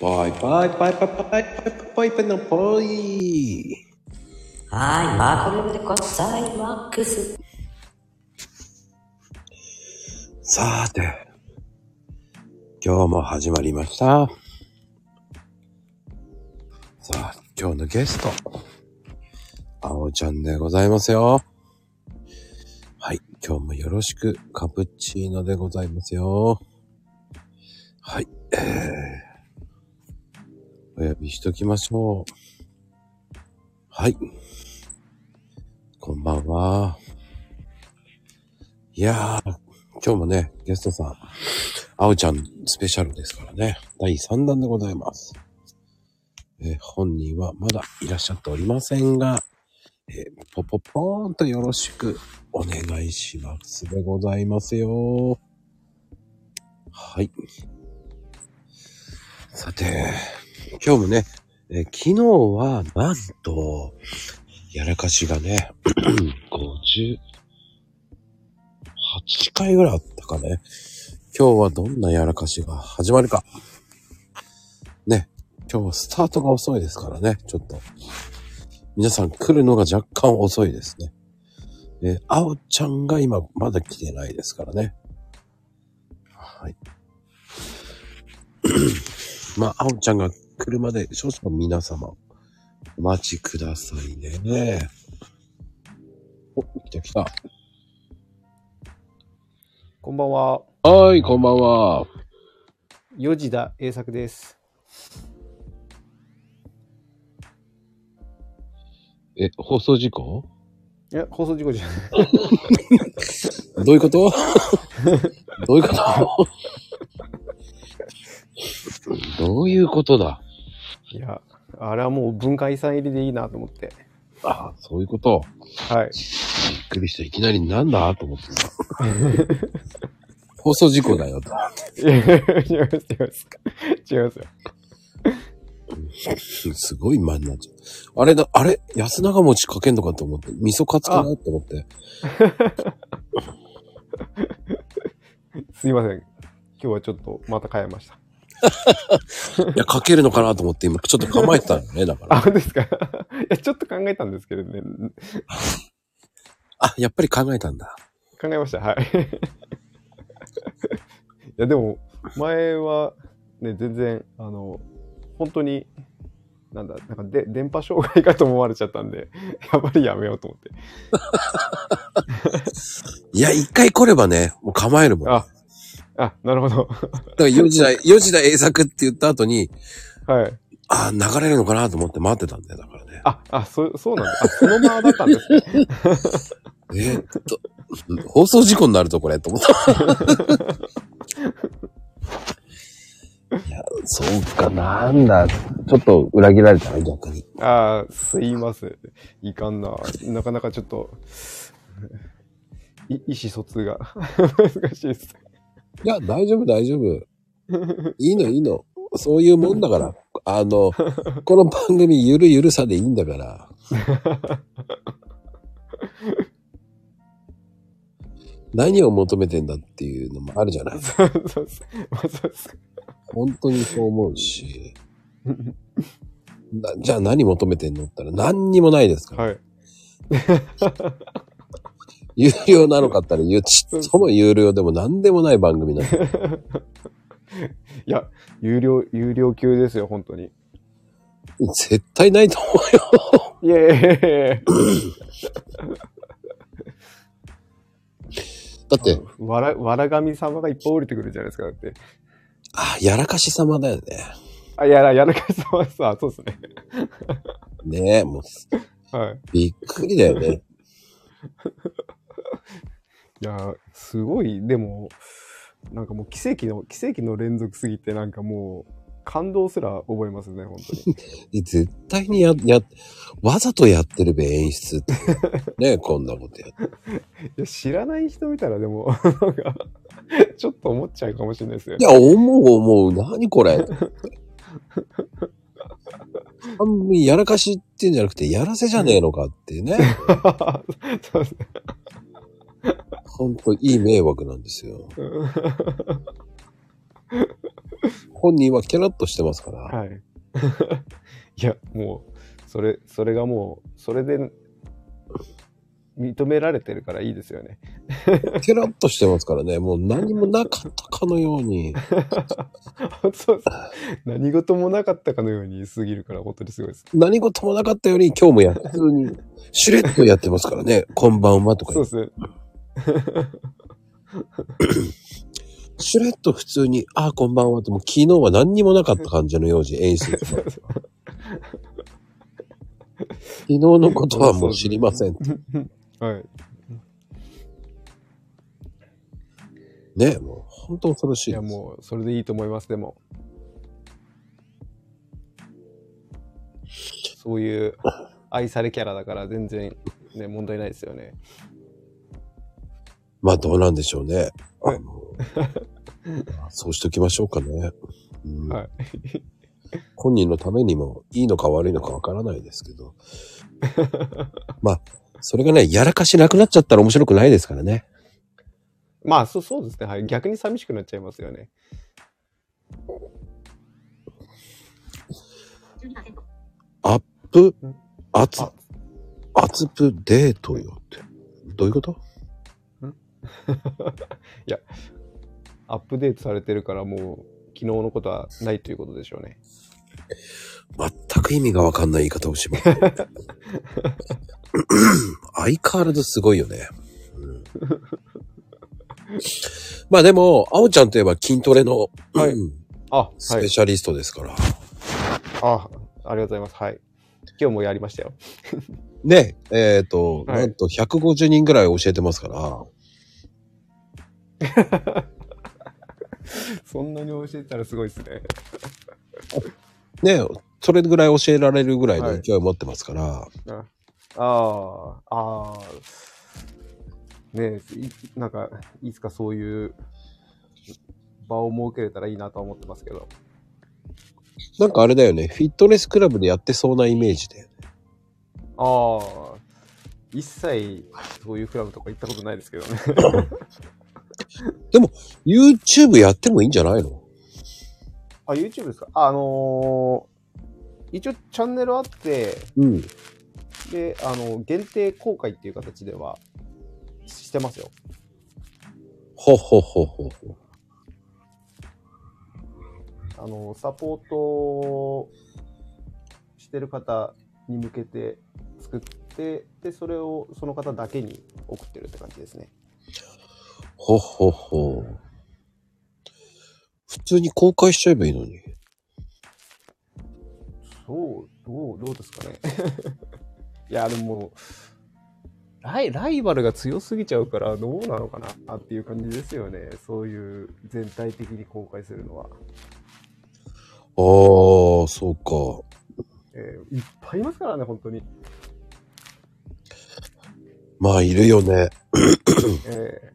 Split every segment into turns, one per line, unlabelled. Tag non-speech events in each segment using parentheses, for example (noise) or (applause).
ぽいぽいぽいぽいぽいぽいぽいぽいのぽい。
はい、マコルでございます。
さーて、今日も始まりました。さあ、今日のゲスト、あおちゃんでございますよ。はい、今日もよろしく、カプチーノでございますよ。はい、えー、お呼びしときましょう。はい。こんばんは。いやー、今日もね、ゲストさん、あおちゃんスペシャルですからね、第3弾でございます。えー本人はまだいらっしゃっておりませんが、えーポポポーンとよろしくお願いしますでございますよ。はい。さて、今日もね、え昨日はなんと、やらかしがね、(clears throat) 58回ぐらいあったかね。今日はどんなやらかしが始まるか。ね。今日はスタートが遅いですからね。ちょっと。皆さん来るのが若干遅いですね。えー、あおちゃんが今まだ来てないですからね。はい。(clears throat) まあ、あおちゃんが来るまで少々皆様お待ちくださいね。お、来た来た。
こんばんは。
はい、こんばんは。
四時田栄作です。
え、放送事故？
いや、放送事故じゃない。
どういうこと？(laughs) どういうこと？どういうことだ？
いや、あれはもう文化遺産入りでいいなと思って。
ああ、そういうこと。
はい。
びっくりした。いきなりなんだと思ってた。(laughs) 放送事故だよと。
違います、違います。違いますよ。
すごい間になっちゃう。あれだ、あれ？安永餅かけんのかと思って、味噌カツかなと思って。(laughs)
すいません。今日はちょっとまた変えました。
いや、かけるのかなと思って今ちょっと構えてたのね、だから。
あ、本当ですか？(laughs) いや、ちょっと考えたんですけどね。
あ、やっぱり考えたんだ。
考えました。はい。(laughs) いや、でも、前は、ね、全然、あの、本当に、なんだ、なんかで、電波障害かと思われちゃったんで、(laughs) やっぱりやめようと思って。
いや、一回来ればね、もう構えるもん。
あ、あ、なるほど。
ら4時台、(laughs) 4時台栄作って言った後に、
はい。
あ流れるのかなと思って待ってたんだよ、だからね。
あ、あ、そ、そうなんだ。あ、そのままだったんですね。(laughs)
えーっと、放送事故になるとこれ、と思った。(laughs) いや、そうかなんだ。ちょっと裏切られたね、逆に。
あすいません。いかんな。なかなかちょっと、い意思疎通が難しいです。
いや、大丈夫、大丈夫。(laughs) いいの、いいの。そういうもんだから。あの、(laughs) この番組、ゆるゆるさでいいんだから。(laughs) 何を求めてんだっていうのもあるじゃない。
そうそうです。まあそうです。
本当にそう思うし。なじゃあ何求めてんのって言ったら何にもないですから。
はい。
有料なのかったら、ゆちっとも有料でも何でもない番組なんで。(laughs)
いや、有料、有料級ですよ、本当に。
絶対ないと思うよ。
いやいやいやいや
だって、
わら、わら神様がいっぱい降りてくるじゃないですか、だって。
あ、やらかし様だよね。
あ、やら、やらかし様さ、そうですね。
ねえ、もう、
はい。
びっくりだよね。(laughs)
いや、すごい、でも、なんかもう奇跡の、奇跡の連続すぎて、なんかもう、感動すら覚えますね、本当に。(laughs)
絶対にや、や、わざとやってるべ、演出って。(laughs) ねこんなことやって。
いや、知らない人見たら、でも、なんか、ちょっと思っちゃうかもしれないですよ
い。や、思う思う。何これ。半分やらかしってんじゃなくて、やらせじゃねえのかっていうね。
そうですね。
ほんといい迷惑なんですよ。本人はキャラッとしてますから。
はい。(laughs) いや、もう、それ、それがもう、それで、認められてるからいいですよね。(laughs)
キャラッとしてますからね。もう何もなかったかのように。(laughs)
そう何事もなかったかのように過ぎるから、本当にすごいです。
何事もなかったように今日もや、普通に、しれっとやってますからね。こんばんはとか
そうですね。
しれっと普通に、ああ、こんばんはって、もう昨日は何にもなかった感じのように演出。(laughs) 昨日のことはもう知りません。
はい。
ね、もう本当恐ろし
いや、
いです。
もう、それでいいと思います、でも。そういう愛されキャラだから全然ね、問題ないですよね。
まあどうなんでしょうね。あ
はい
のそうしときましょうかね。うん
はい。
本人のためにもいいのか悪いのかわからないですけど。(laughs) まあ、それがね、やらかしなくなっちゃったら面白くないですからね。
まあ、そう、そうですね。はい。逆に寂しくなっちゃいますよね。
アップ
うん、
アツ
あ、
アツプデートよって。どういうこと？
アップデートされてるからもう、昨日のことはないということでしょうね。
全く意味がわかんない言い方をします。(laughs) 相変わらずすごいよね。うんまあでも、あおちゃんといえば筋トレの、
はい
うん
あ、はい。
スペシャリストですから。
あ、ありがとうございます。はい。今日もやりましたよ。
ね、えっ、と、
はい
なんと150人ぐらい教えてますから、(laughs)
そんなに教えたらすごいですね。
ね、それぐらい教えられるぐらいの勢いを持ってますから、
あああ、ああ、ねえ、いなんか、いつかそういう場を設けれたらいいなとは思ってますけど。
なんかあれだよね、フィットネスクラブでやってそうなイメージで。
ああ、一切そういうクラブとか行ったことないですけどね。(laughs) (laughs)
YouTube やってもいいんじゃないの？
あ、YouTube ですか？あのー一応チャンネルあって、
うん。
で、あの、限定公開っていう形ではしてますよ。
ほほほほほ。
あの、サポートしてる方に向けて作って、で、それをその方だけに送ってるって感じですね。
ほほほ。普通に公開しちゃえばいいのに。
そう、どう、どうですかね。(laughs) いや、でも、ライライバルが強すぎちゃうからどうなのかなっていう感じですよね。そういう全体的に公開するのは。
ああ、そうか。
えーいっぱいいますからね、本当に。
まあ、いるよね。
え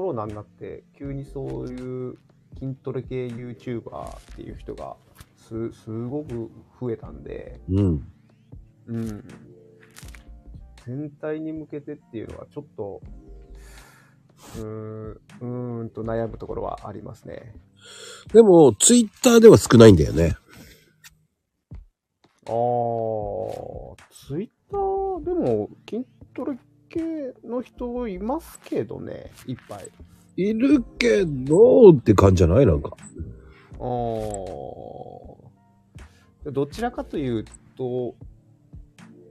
コロナになって急にそういう筋トレ系 YouTuber っていう人がすすごく増えたんで、
うん。
うん、全体に向けてっていうのはちょっとうーんうーんと悩むところはありますね。
でも、ツイッターでは少ないんだよね。
あー、ツイッターでも筋トレ系の人いますけどね、いっぱい。
いるけど、って感じじゃない？なんか。
あーどちらかというと、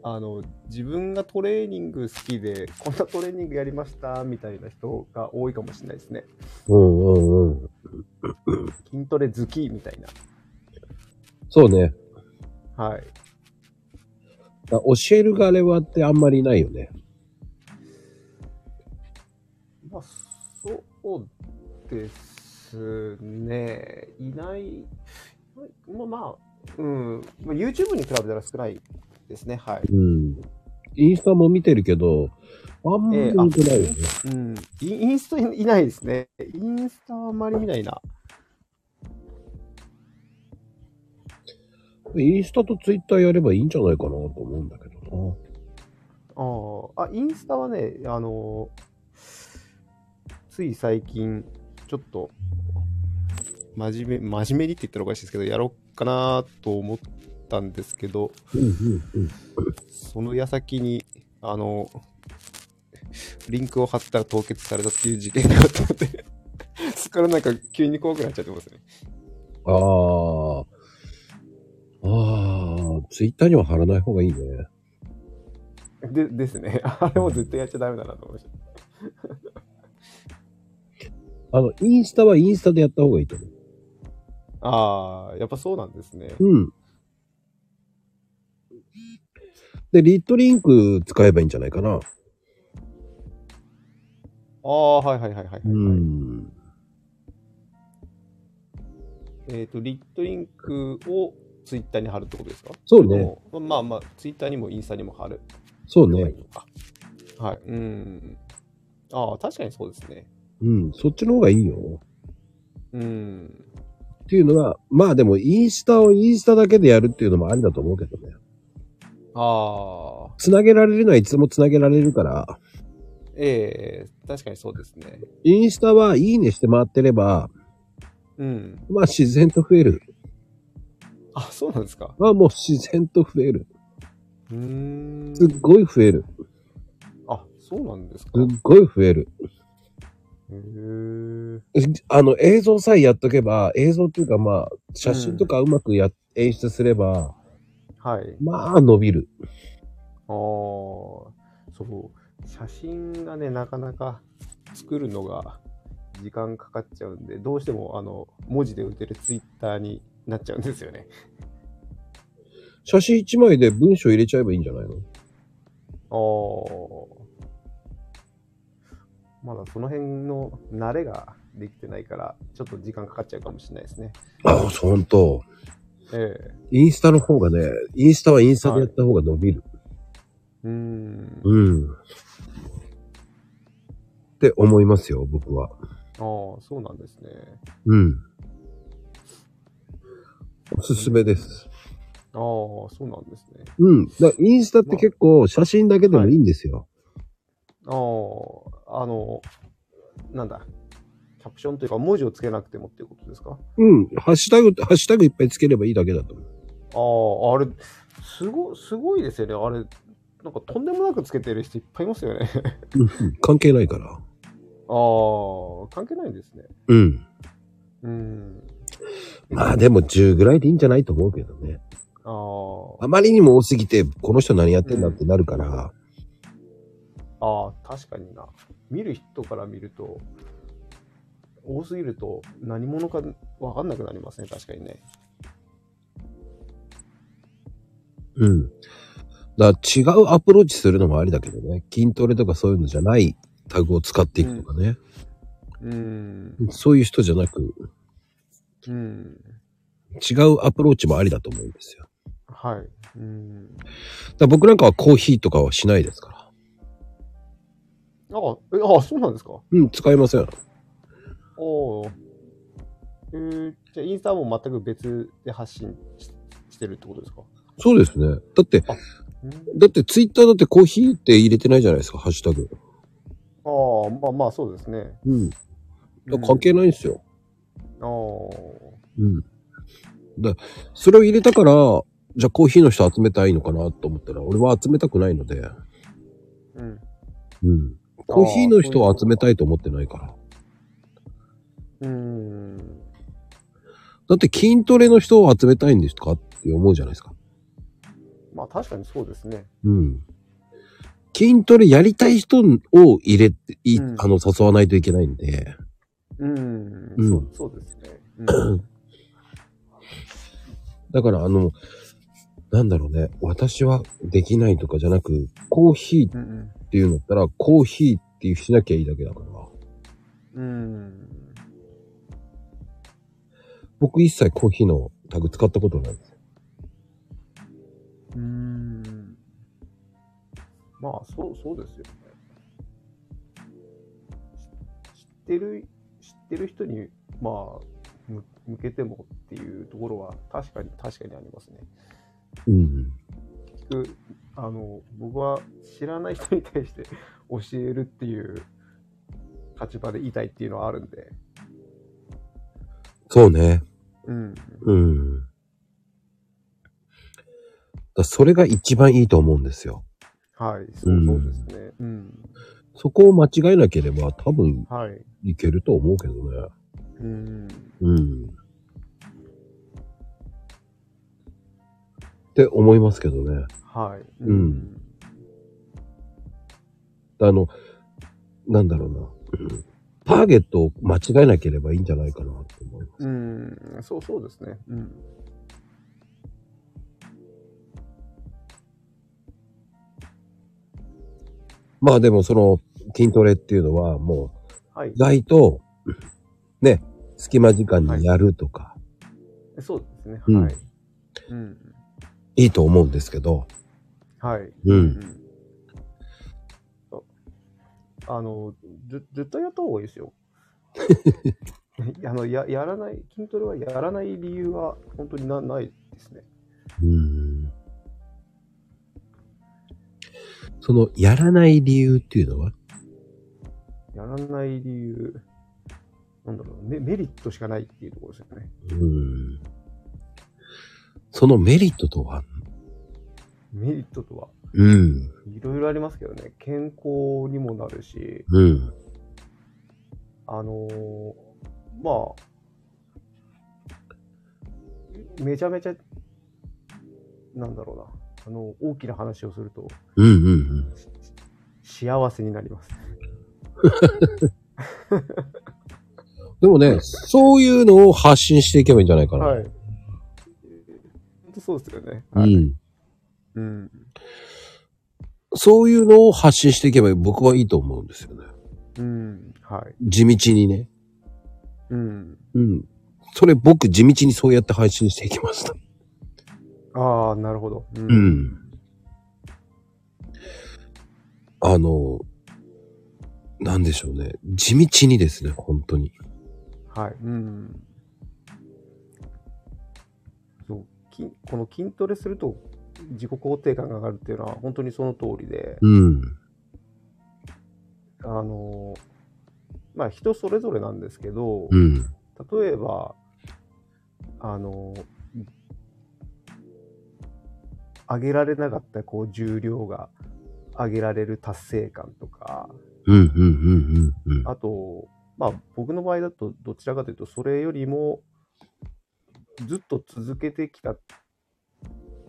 あの、自分がトレーニング好きで、こんなトレーニングやりました、みたいな人が多いかもしれないですね。
うんうんうん。
筋トレ好きみたいな。
そうね。
はい。
あ教える側はってあんまりいないよね。
まあ、そうですね。いない。まあまあ、うん。まあ、YouTube に比べたら少ないですね。はい。
うん。インスタも見てるけど、あんまり見てないよね。
うん。インスタいないですね。インスタはあんまり見ないな。
インスタとツイッターやればいいんじゃないかなと思うんだけど
ああ、あ、インスタはね、あの、つい最近、ちょっと、真面目、真面目にって言ったらおかしいですけど、やろうかなと思ったんですけど。その矢先に、あの、リンクを貼ったら凍結されたっていう事件があったので、そこからなんか急に怖くなっちゃってますね。
ああ。ああ、ツイッターには貼らない方がいいね。
で、ですね。あれも絶対やっちゃダメだなと思いまし
あの、インスタはインスタでやった方がいいと思う。
た。ああ、やっぱそうなんですね。
うん。で、リットリンク使えばいいんじゃないかな。
ああ、はいはいはいはい、はい。
うん。
えっ、と、リットリンクをツイッターに貼るってことですか？
そうね。
まあまあ、ツイッターにもインスタにも貼る。
そうね。
はい。うん。ああ、確かにそうですね。
うん。そっちの方がいいよ。
うん。
っていうのは、まあでもインスタをインスタだけでやるっていうのもありだと思うけどね。
ああ、
つなげられるのはいつでもつなげられるから、
ええ確かにそうですね。
インスタはいいねして回ってれば、
うん。
まあ自然と増える。
あ、そうなんですか。
まあもう自然と増える。
うーん。
すっごい増える。
あ、そうなんですか。
すっごい増える。
へー
あの映像さえやっとけば、映像っていうかまあ、写真とかうまくや、演出すれば、
はい。
まあ伸びる。
ああ、そう。写真がね、なかなか作るのが時間かかっちゃうんで、どうしてもあの文字で打てるツイッターになっちゃうんですよね。
写真一枚で文章入れちゃえばいいんじゃないの？
ああ。まだその辺の慣れができてないから、ちょっと時間かかっちゃうかもしれないですね。
ああ、ほんと？
ええ
インスタの方がね、インスタはインスタでやった方が伸びる。
うーん。
うん。って思いますよ、僕は。
ああ、そうなんですね。
うん。おすすめです。
ああ、そうなんですね。
うん。だインスタって結構写真だけでもいいんですよ。
ああ、あの、なんだ。キャプションというか文字をつけなくてもっていうことですか？
うん。ハッシュタグ、ハッシュタグいっぱいつければいいだけだと思う。
ああ、あれ、すご、すごいですよね。あれ、なんかとんでもなくつけてる人いっぱいいますよね。
うんうん関係ないから。
ああ、関係ないんですね。
うん。
うん。
まあでも10ぐらいでいいんじゃないと思うけどね。
ああ、
あまりにも多すぎて、この人何やってんだってなるから。
ああ、確かにな。見る人から見ると、多すぎると何者かわかんなくなりますね。確かにね。
うん。だ違うアプローチするのもありだけどね。筋トレとかそういうのじゃないタグを使っていくとかね。
うん。
そういう人じゃなく、
うん。
違うアプローチもありだと思うんですよ。
はい。うん。
だ僕なんかはコーヒーとかはしないですから。
あえあ、そうなんですか？
うん、使いません。
おお。えー、じゃあインスタはもう全く別で発信ししてるってことですか？
そうですね。だって、
うん
だってツイッターだってコーヒーって入れてないじゃないですか、ハッシュタグ。
ああ、まあまあそうですね。
うん。関係ないんですよ。
ああ。
うん。だそれを入れたから、じゃあコーヒーの人集めたいのかなと思ったら、俺は集めたくないので、
うん。
うん。コーヒーの人を集めたいと思ってないから。
うーん。
だって筋トレの人を集めたいんですかって思うじゃないですか。
まあ確かにそうですね。
うん。筋トレやりたい人を入れて、い
うん
あの、誘わないといけないんで。
うん。
うん
そうそうですね。うん。(coughs)
だからあの、なんだろうね。私はできないとかじゃなく、コーヒー。っていうんだったら、コーヒーっていうしなきゃいいだけだから。
うん。
僕一切コーヒーのタグ使ったことないです。
うーん。まあ、そう、そうですよね。知ってる、知ってる人に、まあ、む向けてもっていうところは、確かに、確かにありますね。
うん。
あの、僕は知らない人に対して (laughs) 教えるっていう立場でいたいっていうのはあるんで。
そうね。
うん。
うん。だそれが一番いいと思うんですよ。
はい。そうそうですね。うん。
そこを間違えなければ多分
はい。
いけると思うけどね。
うん。
うん。って思いますけどね。
はい。
うん。あの、なんだろうな。うんターゲットを間違えなければいいんじゃないかなって思います。
うん。そうそうですね。うん。
まあでもその筋トレっていうのはも
はい。
う意外と、ね、隙間時間にやるとか、
そうですね。
うん
はい。うん。
いいと思うんですけど、
はい。
うん。
あの、ず絶対やった方がいいですよ。(laughs) あのややらない、筋トレはやらない理由は本当になないですね。
うん。そのやらない理由っていうのは？
やらない理由、なんだろうメ、メリットしかないっていうところですよね。
うん。そのメリットとは
メリットとは、
うん。
いろいろありますけどね、健康にもなるし、
うん。
あのーまあ、めちゃめちゃ、なんだろうな、あの、大きな話をすると、
うんうんうん。
幸せになります。
でもね、そういうのを発信していけばいいんじゃないかな。
はい。本当そうですよね。はい。
うん。
うん。
そういうのを発信していけば僕はいいと思うんですよね。
うん。はい。
地道にね。
うん。
うん。それ僕地道にそうやって配信していきました。
ああ、なるほど。う
う。ん。あの、なんでしょうね。地道にですね、本当に。
はい。うん。そう。きこの筋トレすると自己肯定感が上がるっていうのは本当にその通りで、
うん。
あの、まあ人それぞれなんですけど、
うん。
例えば、あの、上げられなかったこう重量が上げられる達成感とか。あと、まあ僕の場合だとどちらかというとそれよりもずっと続けてきた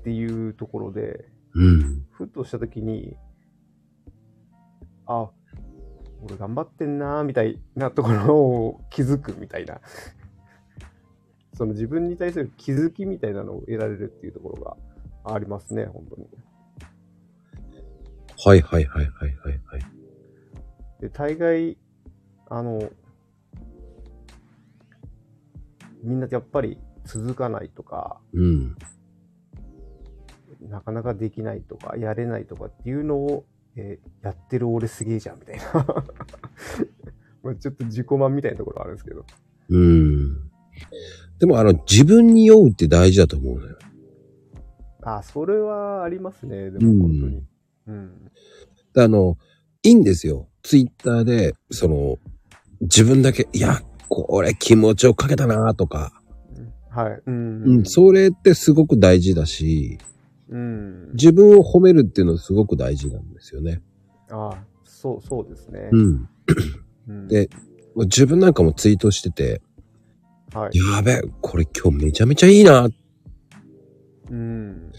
っていうところで、
うん。
ふっとした時に、あ、俺頑張ってんなーみたいなところを気づくみたいな。(laughs) その自分に対する気づきみたいなのを得られるっていうところがありますね、本当に。
はい、はい、はい、はい、はい、はい。
で、大概、あの、みんなやっぱり続かないとか、
うん。
なかなかできないとか、やれないとかっていうのを、えーやってる俺すげえじゃんみたいな。(laughs) まあちょっと自己満みたいなところあるんですけど。
うん。でもあの、自分に酔うって大事だと思うのよ。
あ、それはありますね、で
うん
も本当に。うん。
あの、いいんですよ。ツイッターで、その、自分だけ、いや、これ気持ちをかけたなとか、
はい。うん。
うん、それってすごく大事だし、
うん。
自分を褒めるっていうのはすごく大事なんですよね。
あそう、そうですね。
うん。
うん
で自分なんかもツイートしてて、
はい。
やべえ、これ今日めちゃめちゃいいな、
うん。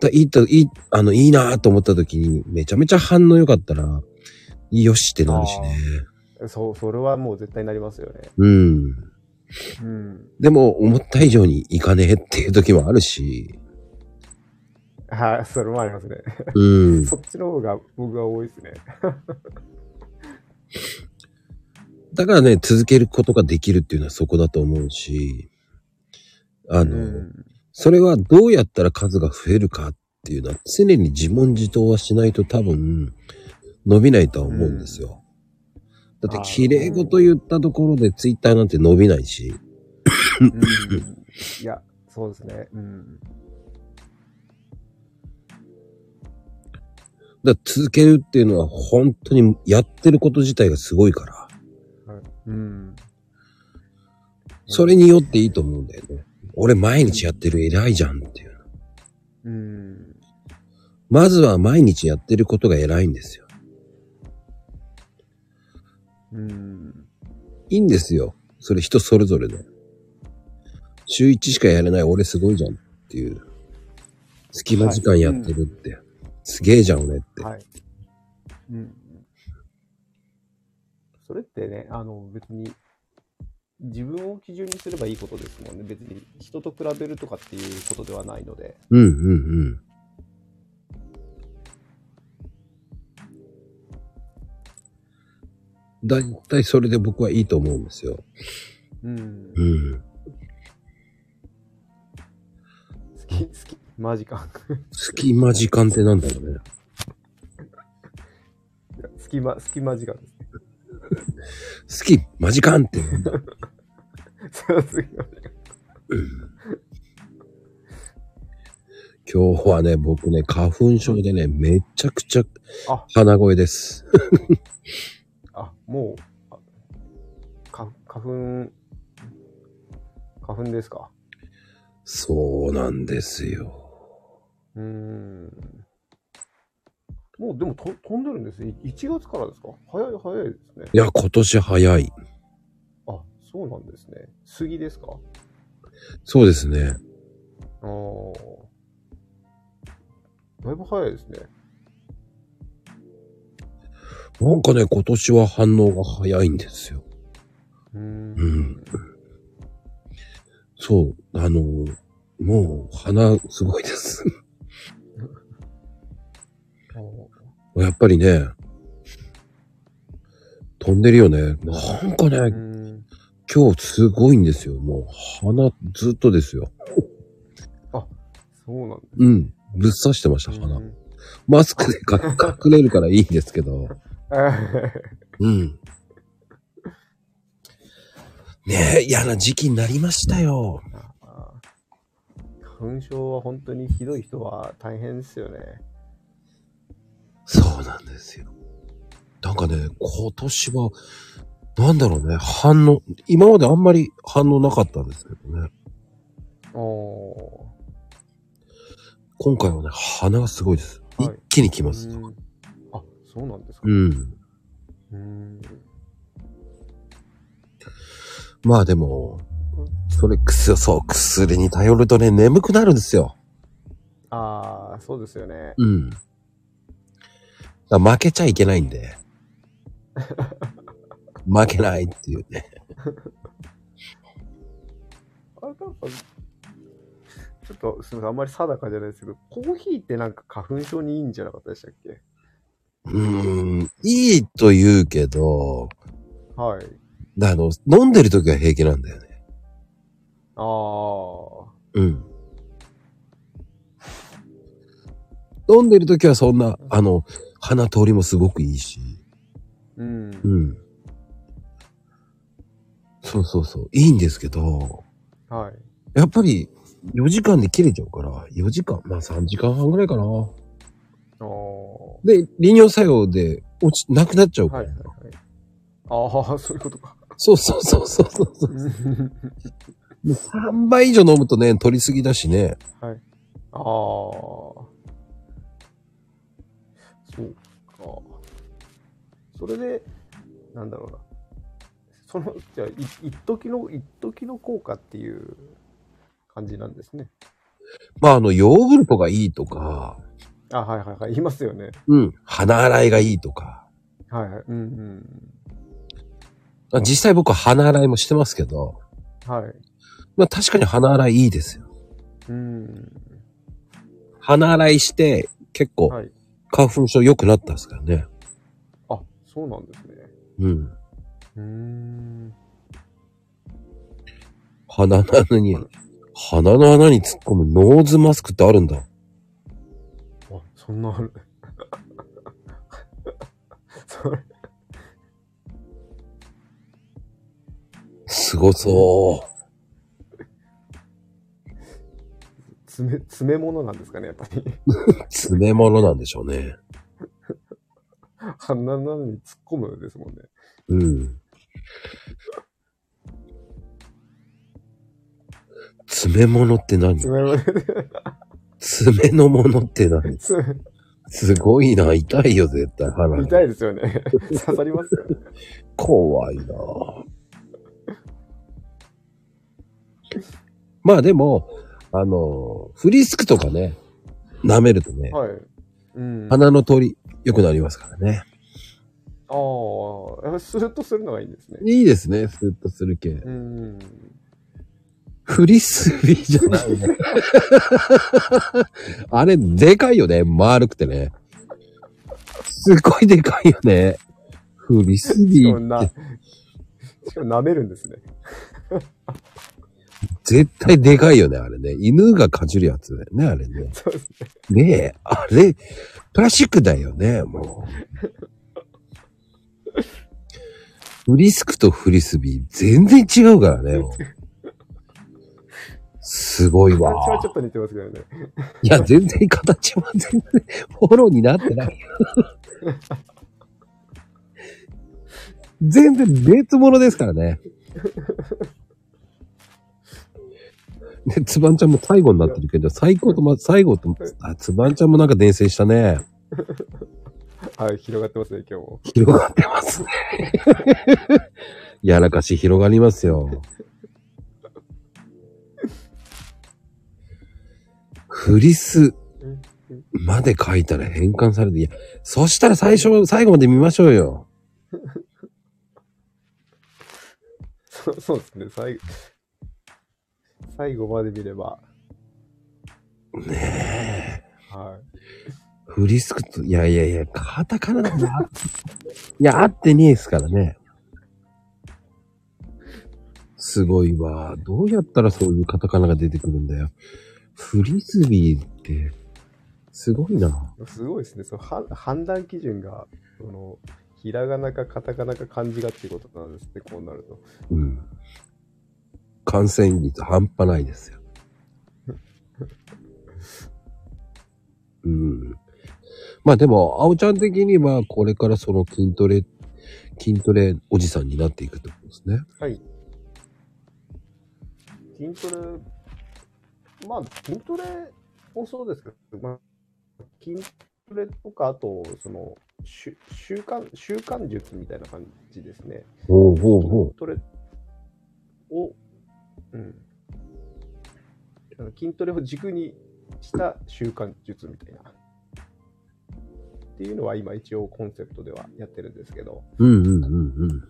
だいいと、いい、あの、いいなと思った時に、めちゃめちゃ反応良かったら、よしってなるしね。
そう、それはもう絶対なりますよね。
うん。
うん。
でも、思った以上にいかねえっていう時もあるし、
はい、それもありますね。
うん。
そっちの方が僕は多いですね。(laughs)
だからね、続けることができるっていうのはそこだと思うし、あの、
うん。
それはどうやったら数が増えるかっていうのは常に自問自答はしないと多分伸びないとは思うんですよ。だって綺麗事言ったところでツイッターなんて伸びないし、
うんいや、そうですね。うん。
だ続けるっていうのは本当にやってること自体がすごいから。
うん。
それによっていいと思うんだよね。俺毎日やってる偉いじゃんっていう。
うん。
まずは毎日やってることが偉いんですよ。
うん。
いいんですよ。それ人それぞれで。週1しかやれない俺すごいじゃんっていう。隙間時間やってるって。すげえじゃん俺って。
はい。うん。それってね、あの、別に、自分を基準にすればいいことですもんね。別に人と比べるとかっていうことではないので。
うんうんうん。だいたいそれで僕はいいと思うんですよ。
うん。
うん。
好き、好き。マジか。
隙間時間ってなんだろうね。
隙間、隙間時間ですね。
好き、間時間ってなんだ。
そう隙間時間。
今日はね、僕ね、花粉症でね、めちゃくちゃ
あ
鼻声です。
あ、もう、あか花粉、花粉ですか？
そうなんですよ。
うーん。もうでもと飛んでるんですね。い1月からですか？早い早いですね。
いや、今年早い。
あ、そうなんですね。杉ですか？
そうですね。
ああ。だいぶ早いですね。
なんかね、今年は反応が早いんですよ。
うーん。
うんそう、あの、もう鼻すごいです。やっぱりね、飛んでるよね。なんかね。今日すごいんですよ。もう鼻ずっとですよ。
そうなんです
うん。ぶっ刺してました、
ね。
鼻。
うん
マスクでか (laughs) 隠れるからいいんですけど。(laughs) うん。ねえ、嫌な時期になりましたよ。
花粉症は本当にひどい人は大変ですよね。
そうなんですよ。なんかね、今年は、なんだろうね、反応、今まであんまり反応なかったんですけどね。
お
今回はね、鼻がすごいです。
はい
一気に来
ー。
ます。
うんあ、そうなんですか。
うん。
うーん。
まあでも、それ、くす、そう、薬に頼るとね、眠くなるんですよ。
ああ、そうですよね。
うん。だ負けちゃいけないんで。(laughs) 負けないっていうね。
あれなんか、ちょっとすみません、あんまり定かじゃないですけど、コーヒーってなんか花粉症にいいんじゃなかったでしたっけ？
うーん、いいと言うけど、
はい。
だあの、飲んでる時は平気なんだよね。
ああ。
うん。飲んでる時はそんな、あの、鼻通りもすごくいいし。
うん。
うん。そうそうそう。いいんですけど、
はい。
やっぱり4時間で切れちゃうから、4時間、まあ3時間半ぐらいかな。
ああ。
で、利尿作用で落ち、なくなっちゃうから。
はいはいはい。ああ、そういうことか。
そうそうそうそうそうそう。
うん
もう3倍以上飲むとね、取りすぎだしね。
はい。ああ。そうか。それで、なんだろうな。その、じゃあ、い一時の、一時の効果っていう感じなんですね。
まああの、ヨーグルトがいいとか、
あ、はいはいはい。言いますよね。
うん、鼻洗いがいいとか。
はいはい。うんうん。
あ実際僕は鼻洗いもしてますけど、
はい。
まあ確かに鼻洗いいいですよ。
うん。
鼻洗いして結構
はい。
花粉症良くなったんですからね。
あ、そうなんですね。
うん。
うーん。
鼻の穴に、鼻の穴に突っ込むノーズマスクってあるんだ。
あ、そんなある。(laughs) それ、
すごそう。
詰め、詰め物なんですかね、やっぱり。(laughs)
詰め物なんでしょうね。
鼻の穴に突っ込むですもんね。
うん。詰め物って何？
爪も
詰めのものって何？
爪
すごいな。痛いよ、絶対。腹に
痛いですよね。(laughs) 刺さりますよね。
怖いな。まあでも、あの、フリスクとかね、舐めるとね、
はい。うん。あ
鼻の通り良くなりますからね。
あー、スーッとするのがいいんですね。
いいですね、スーッとする系。
うん。
フリスビーじゃないね。(laughs) あれ、でかいよね。丸くてね。すごいでかいよね。フリス
し
ビー
かもな、しかも舐めるんですね。
絶対でかいよね、あれね。犬がかじるやつだよね、あれね。
そうですね。
ねえ、あれ、プラスチックだよね、もう。フリスクとフリスビー、全然違うからね、もうすごいわ。
形はちょっと似てますけどね。
いや、全然形は全然フォローになってないよ。全然別物ですからね。で、つばんちゃんも最後になってるけど、最高とま、最後と、あ、つばんちゃんもなんか伝染したね。
はい、広がってますね、今日も。
広がってますね。(laughs) やらかし広がりますよ。フリスまで書いたら変換されて、いや、そしたら最初、最後まで見ましょうよ。(laughs)
そうそうですね、最後。最後まで見れば。
ねえ。
はい。
フリスクと、いやいやいや、カタカナだな。いや、合ってねえですからね。すごいわ。どうやったらそういうカタカナが出てくるんだよ。フリスビーって、すごいな。
すごいですね。そのは判断基準が、その、ひらがなかカタカナか漢字がっていうことなんですね、こうなると。
うん。感染率半端ないですよ。うん。まあでも、青ちゃん的にはこれからその筋トレ、筋トレおじさんになっていくってことですね。
はい。筋トレ、まあ、筋トレもそうですけど、まあ、筋トレとか、あと、その、習習慣、習慣術みたいな感じですね。
ほうほうほ
筋トレを、うん。筋トレを軸にした習慣術みたいな。っていうのは今一応コンセプトではやってるんですけど。
う。うんうんうんうん。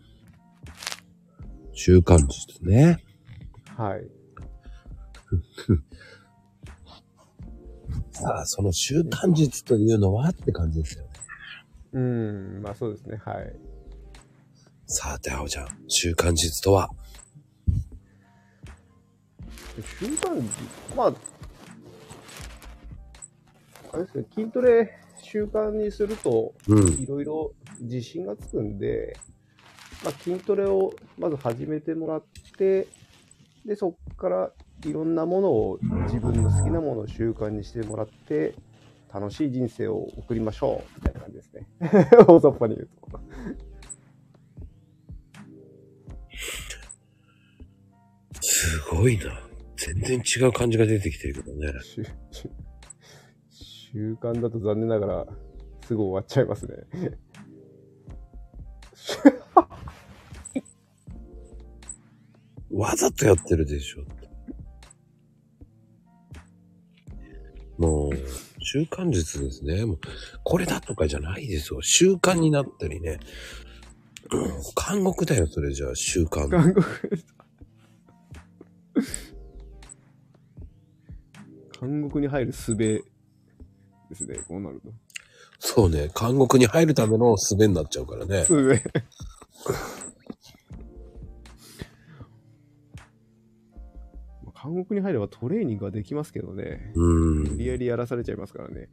習慣術ね。
はい。(laughs)
さあ、その習慣術というのはって感じですよね。
うん、まあそうですね。はい。
さて、青ちゃん、習慣術とは？
習慣術、まあ、あれですね、筋トレ習慣にすると、
うん。
いろいろ自信がつくんで、まあ、筋トレをまず始めてもらって、で、そこからいろんなものを自分の好きなものを習慣にしてもらって、楽しい人生を送りましょうみたいな感じですね。(laughs) 大雑把に言うと。
すごいな。全然違う感じが出てきてるけどね。
習慣だと残念ながらすぐ終わっちゃいますね。
わざとやってるでしょ。もう、習慣術ですね。もう、これだとかじゃないですよ。習慣になったりね。うん、監獄だよ、それじゃあ、習慣。
韓国韓国に入る術ですね、こうなると。
そうね、監獄に入るための術になっちゃうからね。
術。(laughs) 韓国に入ればトレーニングはできますけどね。
うん
無。理やりやらされちゃいますからね。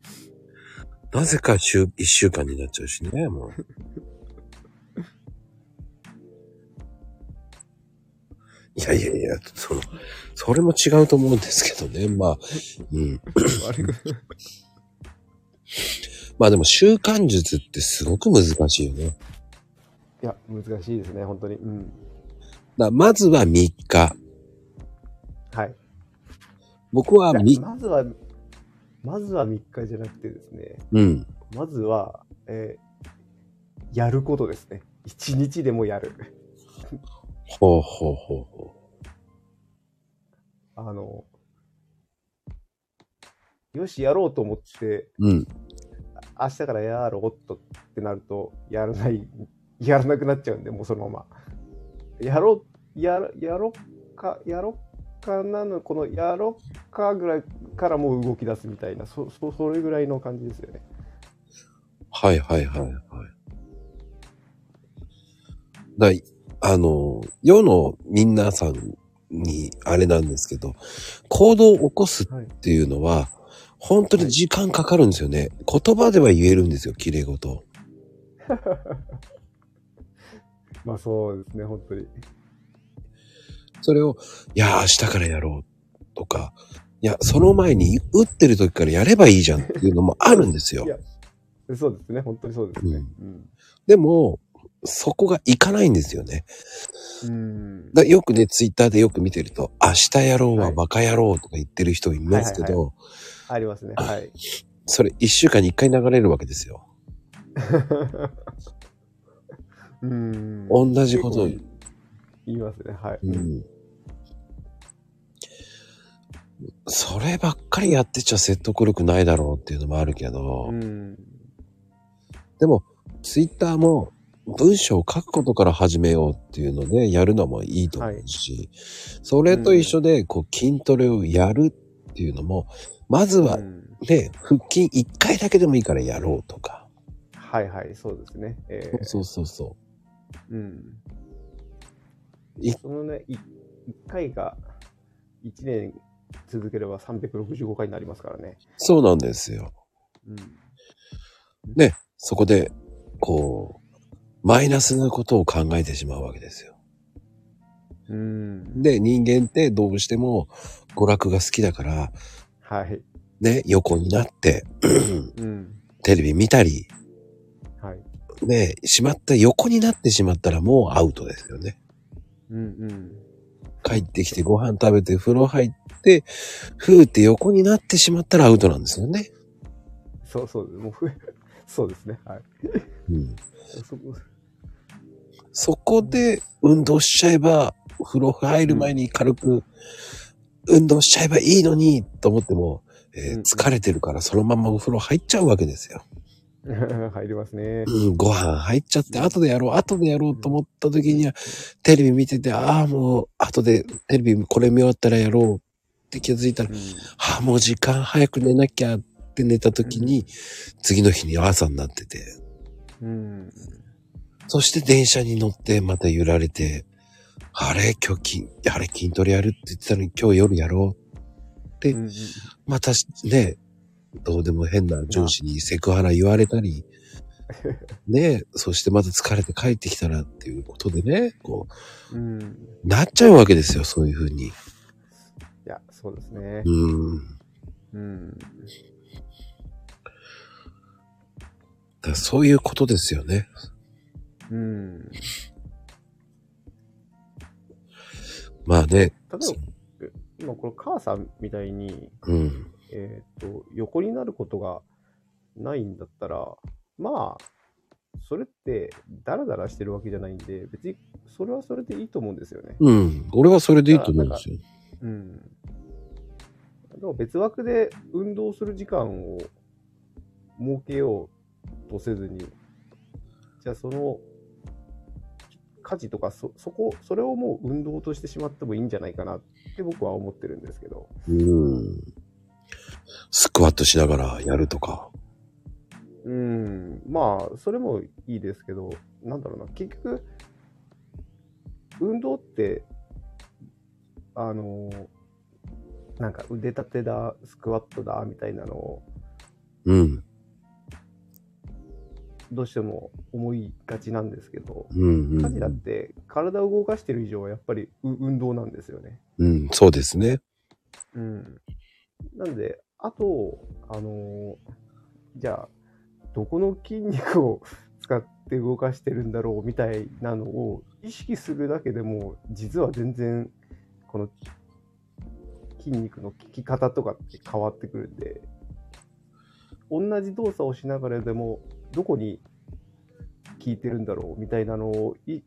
なぜか週、一週間になっちゃうしね、もう。(laughs) いやいやいや、その、それも違うと思うんですけどね。まあ、うん。まあでも習慣術ってすごく難しいよね。
いや、難しいですね、本当に。うん。
だまずは3日。
はい。
僕は3
い
日、
やまずは、まずは3日じゃなくてですね、
うん。
まずは、えーやることですね。1日でもやる。
ほうほうほうほ
あの、よし、やろうと思って、
う。うん。
明日からやろうっとってなると、やらない、やらなくなっちゃうんで、もうそのまま。やろう、やら、やろっか、やろっかなの、このやろっかぐらいからもう動き出すみたいな、そ、そ、それぐらいの感じですよね。
はいはいはいはい。だいあの、世の皆さんにあれなんですけど、行動を起こす
はい。
っていうのは、本当に時間かかるんですよね。言葉では言えるんですよ、綺麗事。(laughs)
まあそうですね、本当に。
それを、いや、明日からやろうとか、いや、その前に打ってる時からやればいいじゃんっていうのもあるんですよ
い。やそうですね、本当にそうですね。うん。
でも、そこがいかないんですよね。
うん。
だよくね、ツイッターでよく見てると、明日やろうは
はい
バカ野郎とか言ってる人いますけど、
はいありますね。はい。
それ一週間に一回流れるわけですよ。(laughs)
うん。
同じこと
言いますね、はい。
うん。そればっかりやってちゃ説得力ないだろうっていうのもあるけど、
うん。
でも、ツイッターも文章を書くことから始めようっていうのでやるのもいいと思うし、それと一緒でこう筋トレをやるっていうのも、まずは
うん
ね、腹筋一回だけでもいいからやろうとか。
はいはい、そうですね。えー
そうそうそ
うん。
い
そのね、い一回が1年続ければ365回になりますからね。
う。そうなんですよ。
うん。
ね、そこで、こう、マイナスなことを考えてしまうわけですよ。
うん。
で、人間ってどうしても娯楽が好きだから、
はい。
ね、横になって、
うん。
テレビ見たり、
はい。
ね、しまった、横になってしまったらもうアウトですよね。
うんうん。
帰ってきてご飯食べて風呂入って、ふーって横になってしまったらアウトなんですよね。
そうそう、もうふ、そうですね。はい。
うん。
そ
そこで運動しちゃえば、風呂入る前に軽く運動しちゃえばいいのにと思っても、えー
うん
疲れてるからそのままお風呂入っちゃうわけですよ。(laughs)
入りますね。
うん、ご飯入っちゃって、後でやろう、後でやろうと思った時には、テレビ見てて、ああ、もう、後でテレビこれ見終わったらやろうって気づいたら、
うん
ああ、もう時間早く寝なきゃって寝た時に、次の日に朝になってて、
うん。
そして電車に乗ってまた揺られて、あれ、今日筋、あれ？筋トレやるって言ってたのに今日夜やろう？で
うん
またね、どうでも変な上司にセクハラ言われたり、(laughs) ね、そしてまた疲れて帰ってきたらっていうことでね、こ
うん。
う、なっちゃうわけですよ、そういうふうに。
いや、そうですね
う。ん。だ
うん。
からそういうことですよね。
うん。
まあね、
例えば、今この母さんみたいに、
うん。
えっ、と、横になることがないんだったら、まあ、それってダラダラしてるわけじゃないんで、別にそれはそれでいいと思うんですよね。
うん。俺はそれでいいと思うんですよ。
うん。でも別枠で運動する時間を設けようとせずに、じゃあその家事とかそ、そこ、それをもう運動としてしまってもいいんじゃないかなって僕は思ってるんですけど。
うん。スクワットしながらやるとか。
うん、まあ、それもいいですけど、なんだろうな、結局、運動って、あの、なんか腕立てだ、スクワットだ、みたいなのを、
うん。
どうしても思いがちなんですけど、
うん。う
家事だっ
ん。
て体を動かしてる以上はやっぱりう運動なんですよね。
うん。そうですね。
うん。なんで、あと、あのじゃあ、どこの筋肉を使っって動かしてるんだろうみたいなのを意識するだけでも実は全然この筋肉の効き方とかって変わってくるんで同じ動作をしながらでもどこに効いてるんだろうみたいなのをい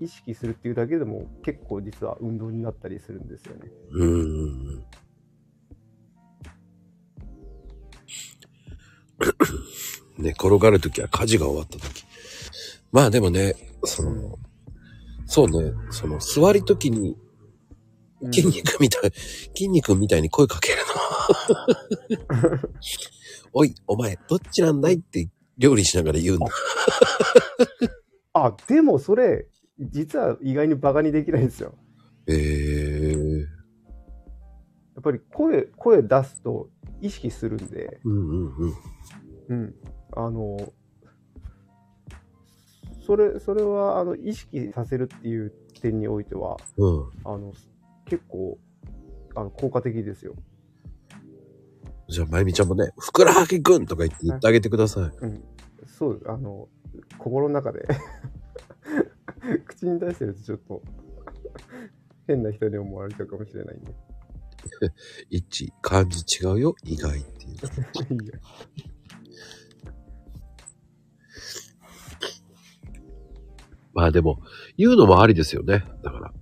意識するっていうだけでも結構実は運動になったりするんですよね。
うーん。寝転がるときは家事が終わったとき。まあでもね、その、そうね、その座りときに筋肉みたい、筋肉みたいに声かけるの。(laughs) おい、お前、どっちなんだいって料理しながら言うんだ。(laughs)
あ、でもそれ、実は意外にバカにできないんですよ。
えー。
やっぱり声、声出すと意識するんで、
うんうんうん。
うん。あの、それ、それは、あの、意識させるっていう点においては、
うん。
あの、結構、あの、効果的ですよ。
じゃあ、まゆみちゃんもね、ふくらはぎくんとか言って言ってあげてください。
うん。そう、あの、心の中で、(laughs) 口に出してるとちょっと、変な人に思われちゃうかもしれないんで。(laughs)
一致、漢字違うよ、意外っていう。
いいや
まあでも、言うのもありですよね。だから。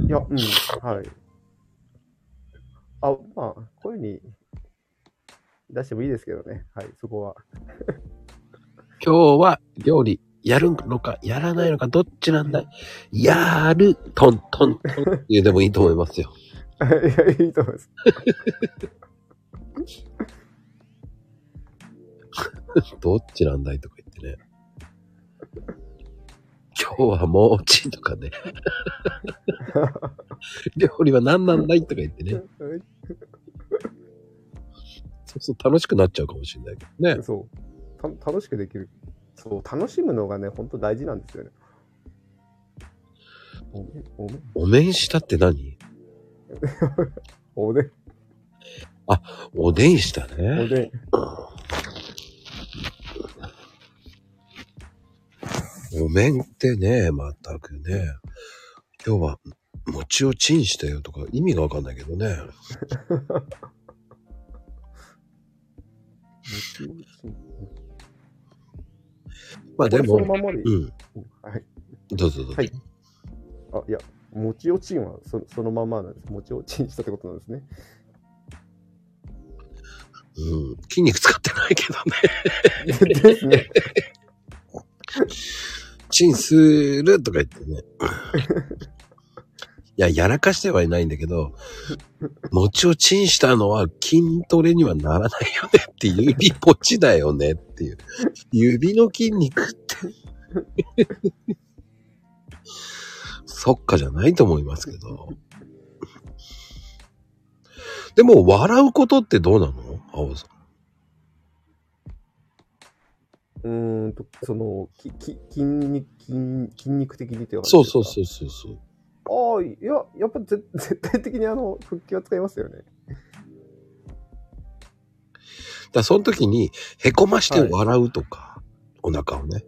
いや、うん、はい。あ、まあ、こういうふうに出してもいいですけどね。はい、そこは。
今日は料理やるのかやらないのかどっちなんだい？やる、トントントンっていうでもいいと思いますよ。
いや、いいと思います。(laughs)
どっちなんだいとか言ってね。今日はもうちとかね。(laughs) 料理は何なんだいとか言ってね。(laughs) そう楽しくなっちゃうかもしれないけどね。
そうた。楽しくできる。そう、楽しむのがね、本当大事なんですよね。おめ、お
面下って何？(laughs)
おでん、
おでん下
お
ね。
でん。
お面ってね、まったくね。今日は餅をチンしたよとか意味がわかんないけどね。(laughs) まあでも。うん。
はい。
どうぞどうぞ。
はいあ、いや、餅おちんはそそのままなんです。餅おちんしたってことなんですね。
うん。筋肉使ってないけどね。
ですね。(laughs)
チンするとか言ってね。いや、やらかしてはいないんだけど、餅をチンしたのは筋トレにはならないよねって指ポチだよねっていう。指の筋肉って。そっかじゃないと思いますけど。でも、笑うことってどうなの？青さん。
うーんと、その、きき筋肉、筋筋肉的にっていう話
そうそう
う。
そうそうそう。
ああ、いや、やっぱぜ絶対的にあの、腹筋は使いますよね。
だその時に、へこまして笑うとか、お腹をね。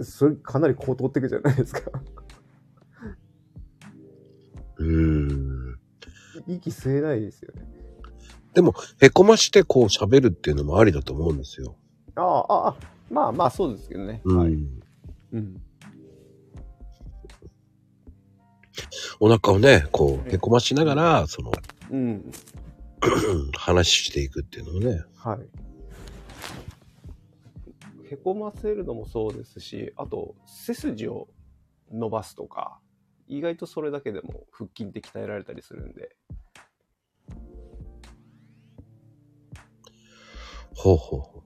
それ、かなり高等的じゃないですか。
うーん。
息吸えないですよね。
でも、へこましてこう喋るっていうのもありだと思うんですよ。
ああ、ああ、まあまあ、そうですけどね。
うん。
はい。うん。
お腹をね、こう、へこましながら、その、
うん。(clears throat)
話していくっていうのをね。
はい。へこませるのもそうですし、あと、背筋を伸ばすとか、意外とそれだけでも腹筋って鍛えられたりするんで。
ほうほうほう。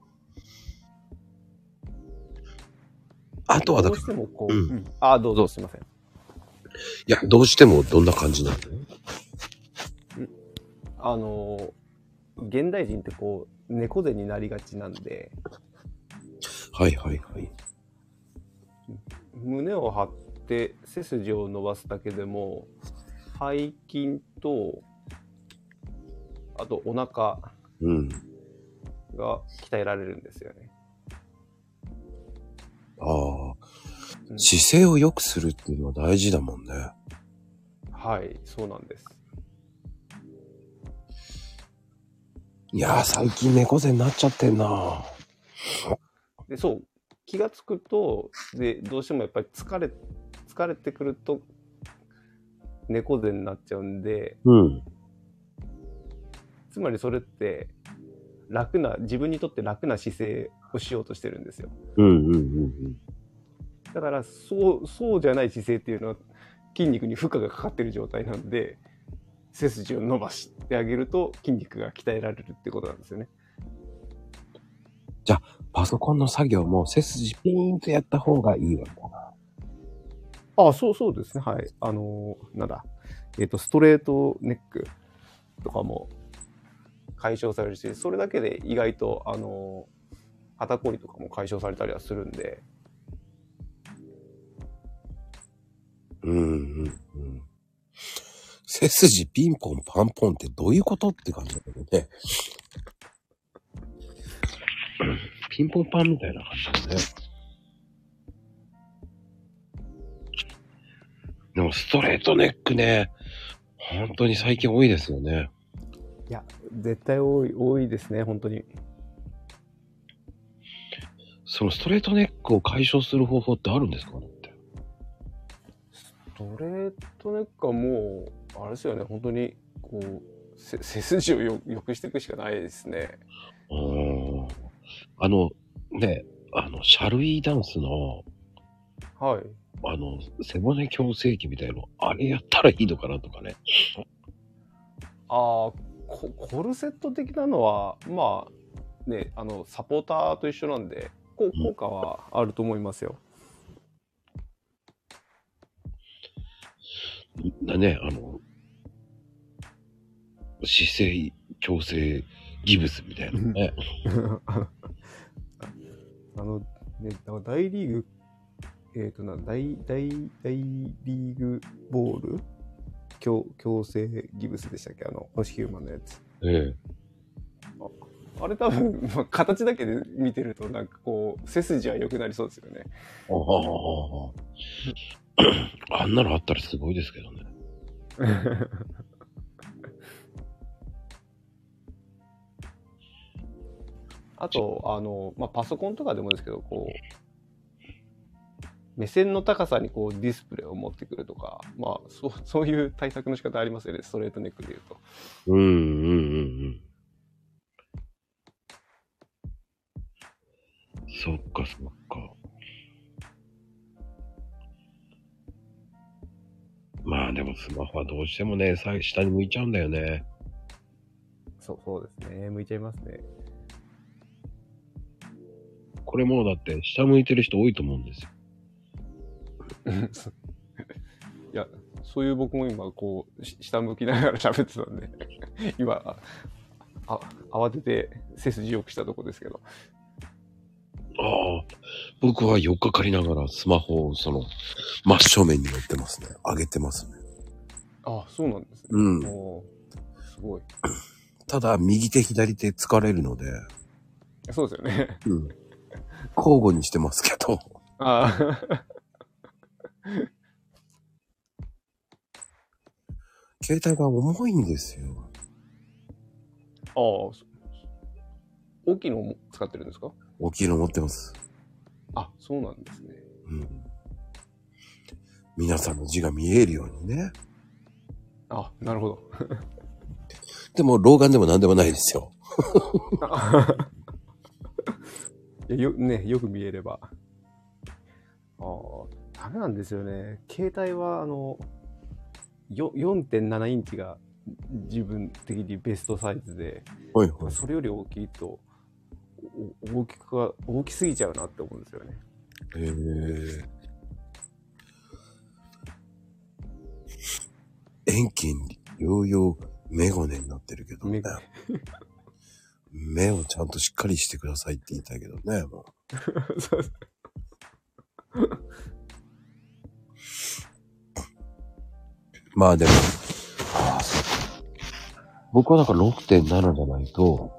あとはだ
どう
から、い
してもこう、
うん
うんああ、どうぞ、すいません。
や、どうしてもどんな感じなの？
あのー、現代人ってこう、猫背になりがちなんで、
はいはいはい。
胸を張って背筋を伸ばすだけでも背筋とあとお腹
うん。
が鍛えられるんですよね。うん
姿勢を良くするっていうのは大事だもんね。
はい、そうなんです。
いやー、最近猫背になっちゃってんな
で、そう、気がつくと、で、どうしてもやっぱり疲れ、疲れてくると、猫背になっちゃうんで、
うん。
つまりそれって、楽な、自分にとって楽な姿勢をしようとしてるんですよ。
うんうんうん
だから、そう、そうじゃない姿勢っていうのは、筋肉に負荷がかかってる状態なんで、背筋を伸ばしてあげると筋肉が鍛えられるってことなんですよね。
パソコンの作業も背筋ピーンとやった方がいいわけだな。
ああ、そうそうですね。はい。あのーなんだ。えっ、と、ストレートネックとかも解消されるし、それだけで意外と、あのー肩こりとかも解消されたりはするんで、
うんうんうん。背筋ピンポンパンポンってどういうことって感じだけどね。ピンポンパンみたいな感じだね。でもストレートネックね、本当に最近多いですよね。
いや、絶対多い、多いですね、本当に。
そのストレートネックを解消する方法ってあるんですかね？って。
ストレートネックはもう、あれですよね、本当に、こう、せ背筋をよ良くしていくしかないですね。
うーんあの、ね、あの、シャルイダンスの、
はい。
あの、背骨矯正器みたいの、あれやったらいいのかなとかね。
ああ、ココルセット的なのは、まあ、ね、あの、サポーターと一緒なんで、こう効果はあると思いますよ。
なね、あの、姿勢矯正ギブスみたいなのね。(laughs)
あの、ね、大リーグ、えっ、とな、大、大、大リーグボール強強制ギブスでしたっけ？あの、星ヒューマンのやつ。
ええ。
あれ多分、まあ、形だけで見てると、なんかこう、背筋は良くなりそうですよね。
ああ、(clears throat) あんなのあったらすごいですけどね。(laughs)
あと、あの、まあ、パソコンとかでもですけど、こう、目線の高さにこうディスプレイを持ってくるとか、まあ、そう、(laughs) そういう対策の仕方ありますよね、ストレートネックで言うと。
うんうんうんうん。そっかそっか。まあでもスマホはどうしてもね、さ下に向いちゃうんだよね。
そう、そうですね。向いちゃいますね。
これもうだって下向いてる人多いと思うんですよ。(laughs)
いや、そういう僕も今、こう、し下向きながら喋ってたんで、(laughs) 今、あ、あ慌てて背筋良くしたとこですけど。
ああ、僕は4日借りながらスマホをその真正面に持ってますね。上げてますね。
あ、そうなんですね。
うん。
おーすごい。(clears throat)
ただ右手左手疲れるので、
そうですよね。
うん。交互にしてますけど。
あ
携帯が重いんですよ。
あ、そ大きいのも使ってるんですか？
大きいの持ってます。
あ、そうなんですね。
うん。皆さんの字が見えるようにね。
あ、なるほど。
でも、老眼でも何でもないですよ。(laughs)
いやよね、よく見えれば。ああ、ダメなんですよね。携帯は、あの、よ4.7インチが自分的にベストサイズで、
はいはい。
それより大きいと、お大きくは、大きすぎちゃうなって思うんですよね。
へえ。遠近療養メガネになってるけどね目をちゃんとしっかりしてくださいって言いたいけどね、も
そうそう
う。(laughs) まあでも、ああ、僕はだから6.7じゃないと、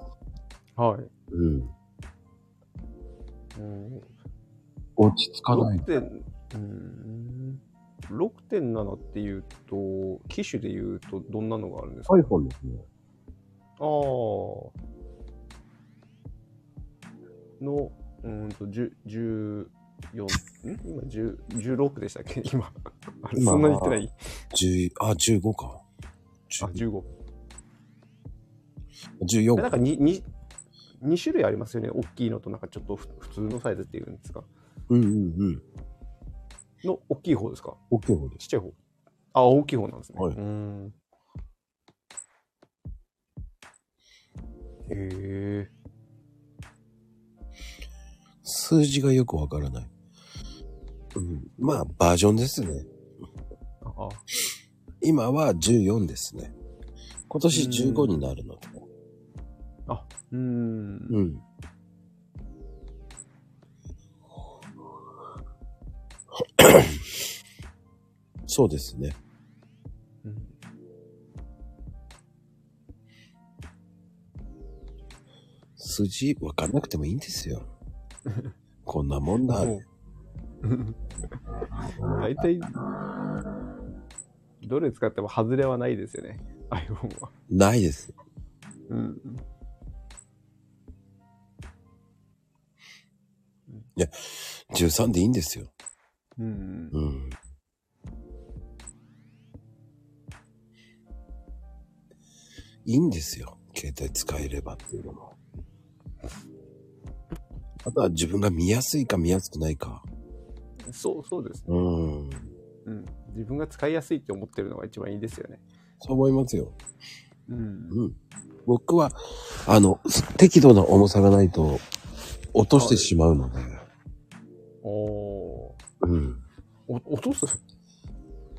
はい。
うん、
うん
落ち着かない。
6.7うん。6.7っていうと、機種で言うとどんなのがあるんですか、
iPhone ですね。
ああ。の、うーんと、10 14、ん？今10、16でしたっけ？(laughs) 今。そんなに言ってない
？10あ、15か。
あ、15。
14
なんか 2, 2, 2種類ありますよね。大きいのとなんかちょっとふ普通のサイズっていうんですか。
うんうんうん。
の大きい方ですか？
大きい方です。
ちっちゃい方あ、大きい方なんですね。
はいう
ーん。へえ。
数字がよくわからない。うん、まあ、バージョンですね。
あ
今は14ですね。今年15になるので。
あ、うーん。
うん。(coughs) そうですね。
うん
数字わかんなくてもいいんですよ。(laughs) こんなもんだ。(laughs)
大体、どれ使っても外れはないですよね。iPhone は。
ないです。
うん。
13でいいんですよ。
うん。
うん。いいんですよ。携帯使えればっていうのも。あとは自分が見やすいか見やすくないか。
そう、そうですね。
うん。
うん。自分が使いやすいって思ってるのが一番いいですよね。
そう思いますよ。
うん。
うん。僕は、あの、適度な重さがないと落としてしまうので。
おー。
うん。
お落とす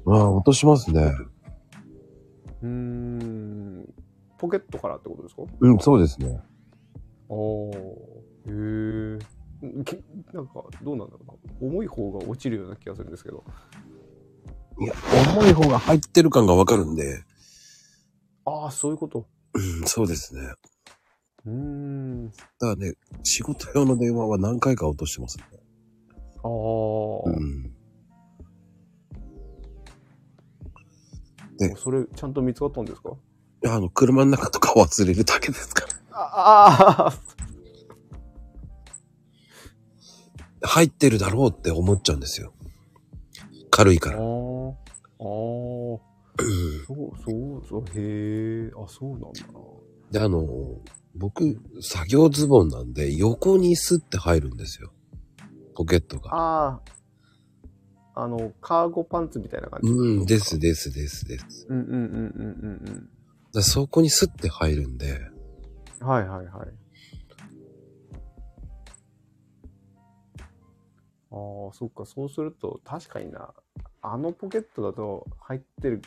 ああ、落としますね。
うーん。ポケットからってことですか？
うん、そうですね。
おー。へえ。けなんか、どうなんだろうな。重い方が落ちるような気がするんですけど。
いや、重い方が入ってる感がわかるんで。
ああ、そういうこと。
うん、そうですね。
うーん。
だからね、仕事用の電話は何回か落としてますね。
ああ、
うん。で
それ、ちゃんと見つかったんですか？
いや、あの、車の中とか忘れるだけですから。
ああ
入ってるだろうって思っちゃうんですよ。軽いか
ああ、
ら。
ああ、そう、そう、そう、へえ、あ、そうなんだな。
で、あの、僕、作業ズボンなんで、横にスッて入るんですよ。ポケットが。
ああ、あの、カーゴパンツみたいな感じ。
うん、ですですですです。
うんうんうんうんうん
だそこにスッて入るんで、
うん。はいはいはい。ああ、そっか、そうすると、確かにな、あのポケットだと入ってる、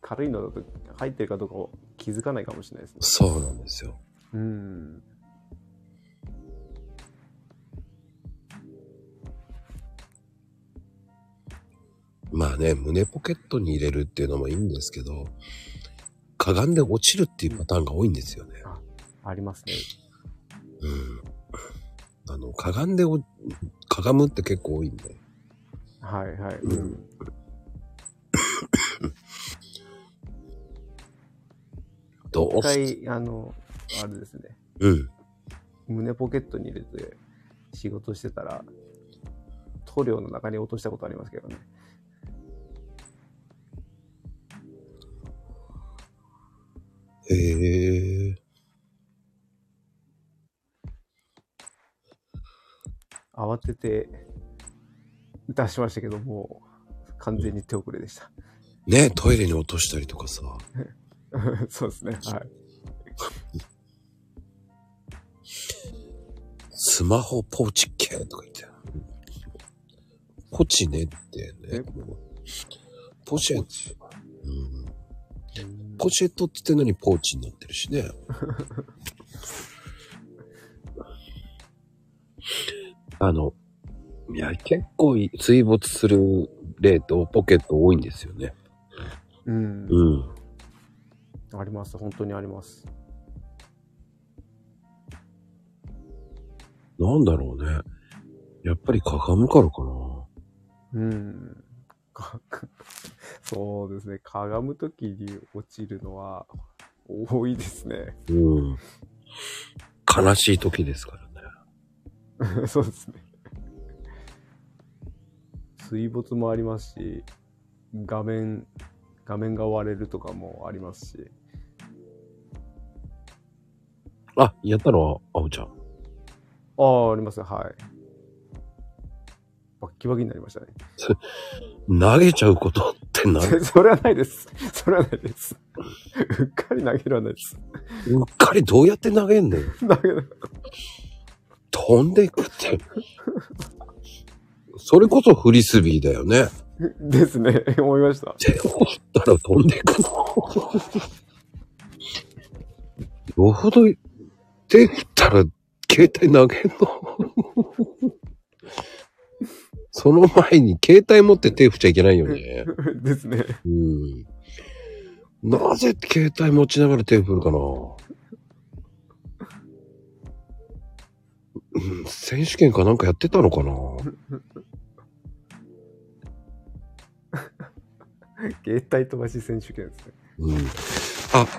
軽いのだと入ってるかどうかを気づかないかもしれないですね。
そうなんですよ。
うん。
まあね、胸ポケットに入れるっていうのもいいんですけど、かがんで落ちるっていうパターンが多いんですよね。
ありますね。
うん。あの、かがんでお、かがむって結構多いんで。
はいはい。
うんどうす
回、あの、あれですね。
うん。
胸ポケットに入れて仕事してたら、塗料の中に落としたことありますけどね。
へえ。
慌てて出しましたけど、もう完全に手遅れでした。
ね、トイレに落としたりとかさ。(laughs)
そうですね。はい。
スマホポーチ系とか言って。ポチねって
え
ね。ポシェ
ポーチ
うん。
うん
ポシェットって言ってんのにポーチになってるしね。(laughs) あの、いや、結構水没する例とポケット多いんですよね。
うん。
うん。
あります。本当にあります。
なんだろうね。やっぱりかがむからかな。
うん。かそうですね。かがむときに落ちるのは多いですね。
うん。悲しい時ですからね。(laughs)
そうですね。水没もありますし、画面、画面が割れるとかもありますし。
あ、やったのは、あおちゃん。
ああ、ありますね。はい。バッキバキになりましたね。(laughs)
投げちゃうことってなる。(laughs)
それはないです。それはないです。うっかり投げるはないです。
うっかりどうやって投げんのよ？(laughs)
投げる。
飛んでいくって。それこそフリスビーだよね。
ですね。思いました。
手を振ったら飛んでいくの。よほど手振ったら携帯投げんの？その前に携帯持って手振っちゃいけないよね。(laughs)
ですね。
うん。なぜ携帯持ちながら手振るかな？うん、選手権かなんかやってたのかな？(laughs)
携帯飛ばし選手権ですね。
うん。あ、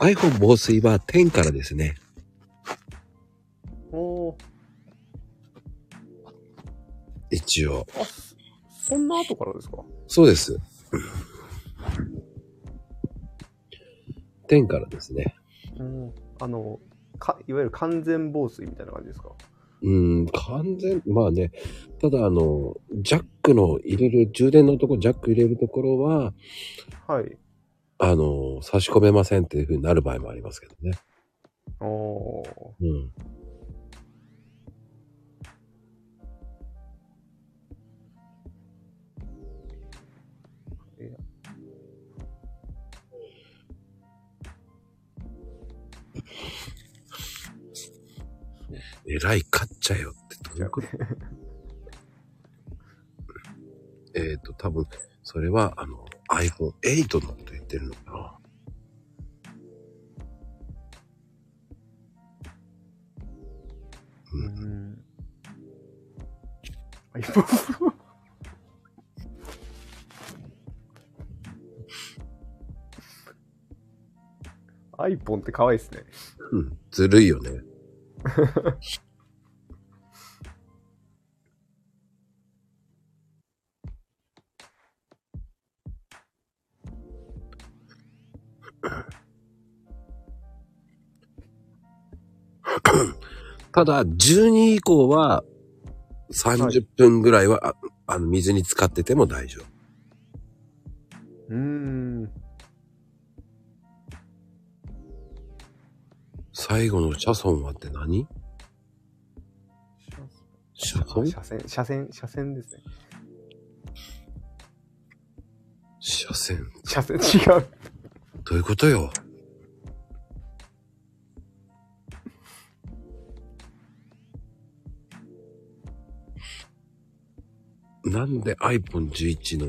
iPhone 防水は10からですね。
おー
一応。
あ、そそんな後からですか？
そうです。10からですね。
うん。あの、か、いわゆる完全防水みたいな感じですか？
うん、完全、まあね、ただあの、ジャックの入れる、充電のとこ、ジャック入れるところは、
はい。
あの、差し込めませんっていう風になる場合もありますけどね。
おー
うん。えらい勝っちゃよってどういうこと？(laughs) えっと、多分、それは、あの、iPhone8 のこと言ってるのかな。
う。ん。iPhone アイポンって可愛いですね。
うん、ずるいよね。(laughs) ただ、12以降は、30分ぐらいは、ああの、水に浸かってても大丈夫。
うーん。
最後のシャソンはって何？シャソン
車線、車線、車線ですね。
車線。
車線？違う。
どういうことよ？なんで iPhone11 の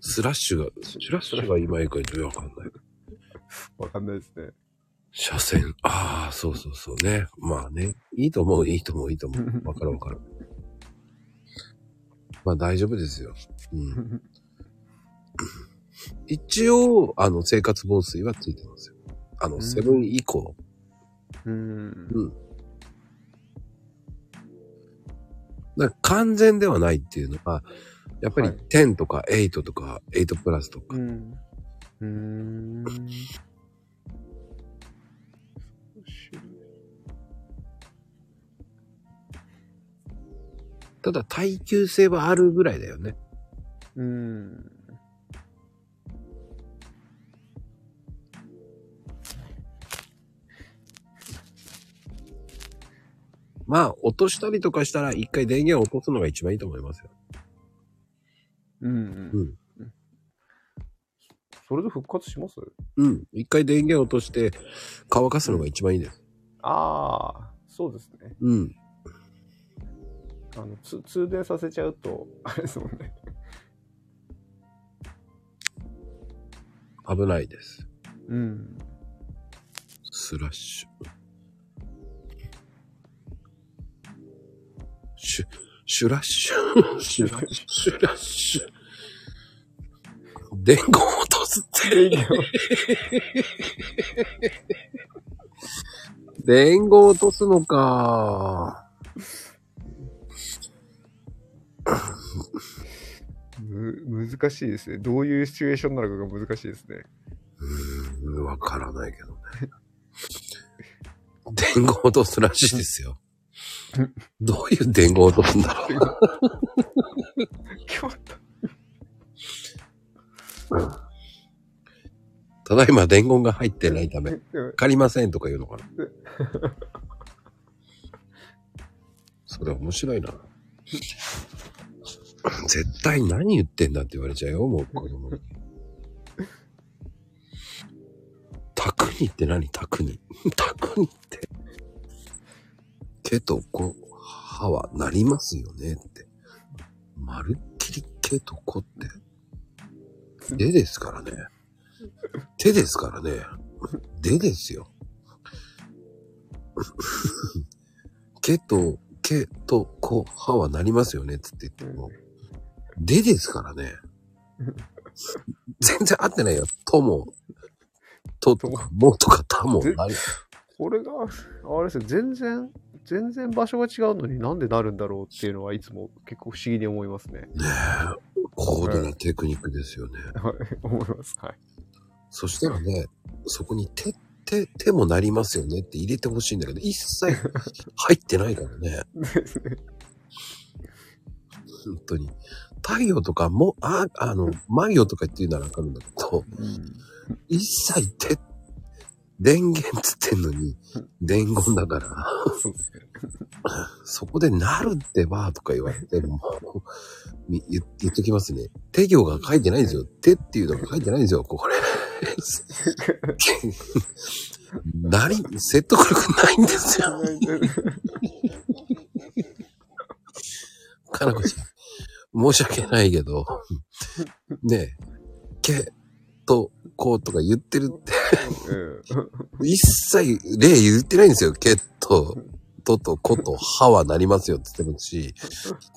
スラッシュが、スラッシュが今いいかわかんない。
わかんないですね。
車線。ああ、そうそうそうね。まあね。いいと思う、いいと思う、いいと思う。(laughs) わかるわかる。まあ大丈夫ですよ。うん。(laughs) 一応、あの、生活防水はついてますよ。あの、
ん
セブン以降。
うーん。
うん。だ完全ではないっていうのは、やっぱり
はい
10とか8とか8プラスとか。
うん。うーん。
ただ耐久性はあるぐらいだよね。
うーん。
まあ、落としたりとかしたら一回電源を落とすのが一番いいと思いますよ。
うん。
うん。
それで復活します？
うん。一回電源落として乾かすのが一番いいです。
ああ、そうですね。
うん。
あの、つ通電させちゃうと、あれですもんね。
危ないです。
うん。
スラッシュ。シュ、シュラッシュ。シュラッシュ。シュラッシュ。伝言を落とすって。
電源を
伝言を落とすのか。(laughs)
む難しいですね。どういうシチュエーションなのかが難しいですね。
うーん、わからないけどね。伝言を落とすらしいですよ。どういう伝言を落とすんだろう。
決まった。
ただいま伝言が入ってないため、わ
うん
かりませんとか言うのかな。それ面白いな。(laughs) 絶対何言ってんだって言われちゃうよ、もう子供に。タクニって何？タクニ。タクニって。毛とこ、歯はなりますよねって。まるっきり毛と子って。手ですからね。手ですからね。手ですよ。(laughs) 毛と、毛と子、歯はなりますよねって言っても。でですからね。全然合ってないよ。とも、ととか、もとかたもない。
これが、あれですよ、全然、全然場所が違うのになんでなるんだろうっていうのはいつも結構不思議に思いますね。
ねえ。高度なテクニックですよね。
はい、思います。はい。
そしたらね、そこに手、手、手もなりますよねって入れてほしいんだけど、一切入ってないからね。(laughs)
ですね。
本当に。太陽とかも、あ、あの、マ行とかって言うならわかるんだけど、
うん
一切手、電源つってんのに、伝言だから、
そうですね。
そこでなるってばとか言われても、み言言っときますね。手行が書いてないんですよ。手っていうのが書いてないんですよ、ここね。(laughs) なり、説得力ないんですよ。(laughs) かなこちゃん。申し訳ないけど、ねえ、けと、こうとか言ってるって、
うん
一切例言ってないんですよ。けと、とと、こと、ははなりますよって言ってもし、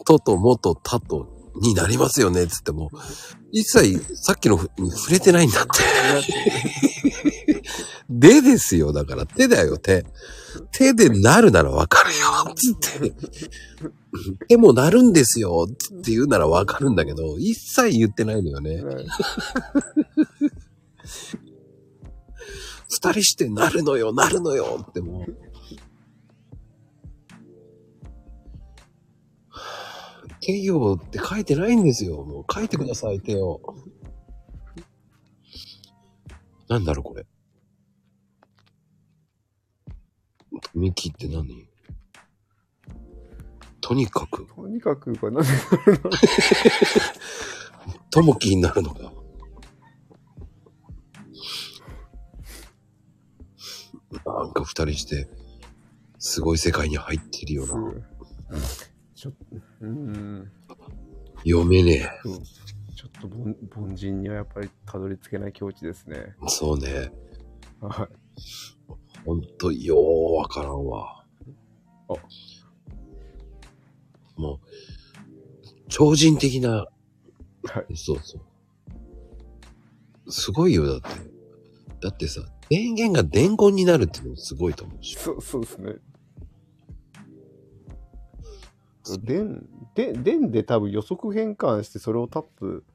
とと、もと、たと、になりますよねって言っても、一切さっきのふに触れてないんだって。でですよ。だから手だよ、手。手でなるならわかるよ、つって。手もなるんですよ、つって言うならわかるんだけど、一切言ってないのよね。二人してなるのよ、なるのよってもう。手行って書いてないんですよ。もう書いてください、手を。なんだろう、これ。ミキって何？とにかく、
とにかく、これなんで？
ともきになるのか。なんか二人して、すごい世界に入ってるような。
ちょっと、うん。
読めね
そうちょっと凡凡人にはやっぱりたどり着けない境地ですね。
え。そうね。
はい。
ほんと、ようわからんわ。
あ
もう、超人的な、
はい。
そうそう。すごいよ、だって。だってさ、電源が伝言になるっていうのもすごいと思うし。
そう、そうですね。電、で、電で多分予測変換してそれをタップ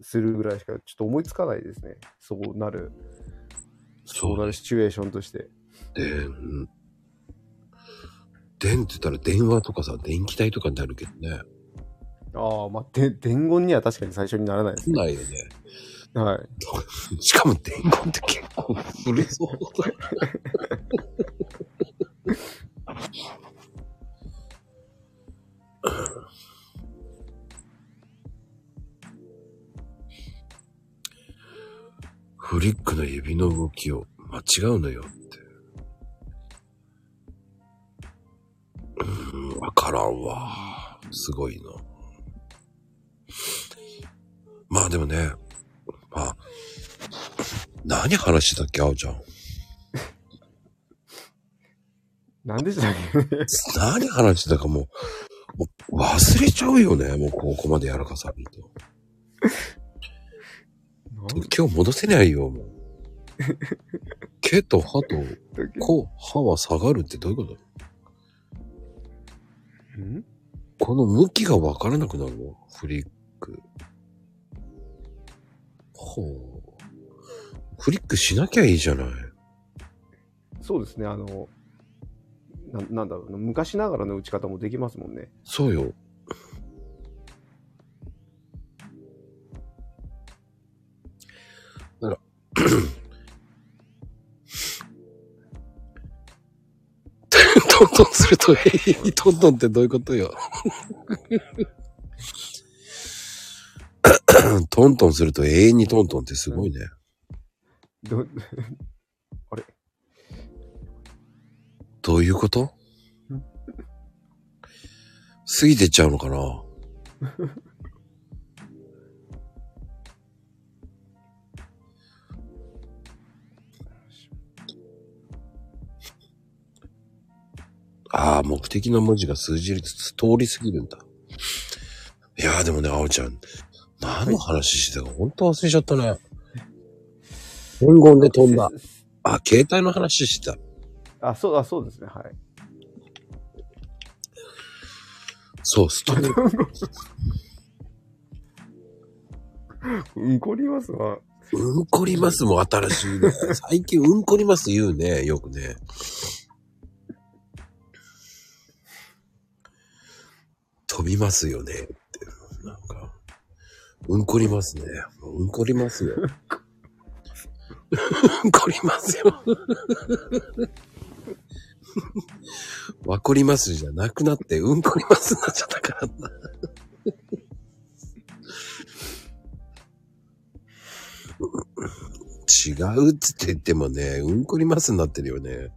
するぐらいしかちょっと思いつかないですね。そうなる、そうなるシチュエーションとして。
電、電って言ったら電話とかさ、電気代とかになるけどね。
ああ、まあ、で、伝言には確かに最初にならないですね。
ないよね。
はい。
しかも伝言って結構古そうだ。(laughs) フリックの指の動きを間違うのよって。うーん、わからんわ。すごいな。まあでもね、まあ、何話してたっけ、あおちゃん。(laughs)
なんでしたっけ？ね。(laughs)
何話してたかもう、もう忘れちゃうよね、もうここまでやらかされると。今日戻せないよ、もう。(laughs) 毛と歯と、こう、歯は下がるってどういうこと？
ん？
この向きがわからなくなるの？フリック。ほう。フリックしなきゃいいじゃない。
そうですね、あの、ななんだろうな、昔ながらの打ち方もできますもんね。
そうよ。(laughs) トントンすると永遠にトントンってどういうことよ？(coughs) トントンすると永遠にトントンってすごいね。
ど (laughs)
どういうこと？過ぎてっちゃうのかな？ああ、目的の文字が数字ずつ通り過ぎるんだ。いやーでもね、あおちゃん、何の話してたか本当忘れちゃったね。伝言で飛んだ。あ、携帯の話してた。
あ、そう、あ、そうですね、はい。
そう、ストレート。
うんこりますわ。
うんこりますも新しいね。最近うんこります言うね、よくね。飛びますよねって。なんか、うんこりますね。うんこりますよ。うんこりますよ。わこりますじゃなくなって、うんこりますになっちゃったからな。違うっつって言ってもね、うんこりますになってるよね。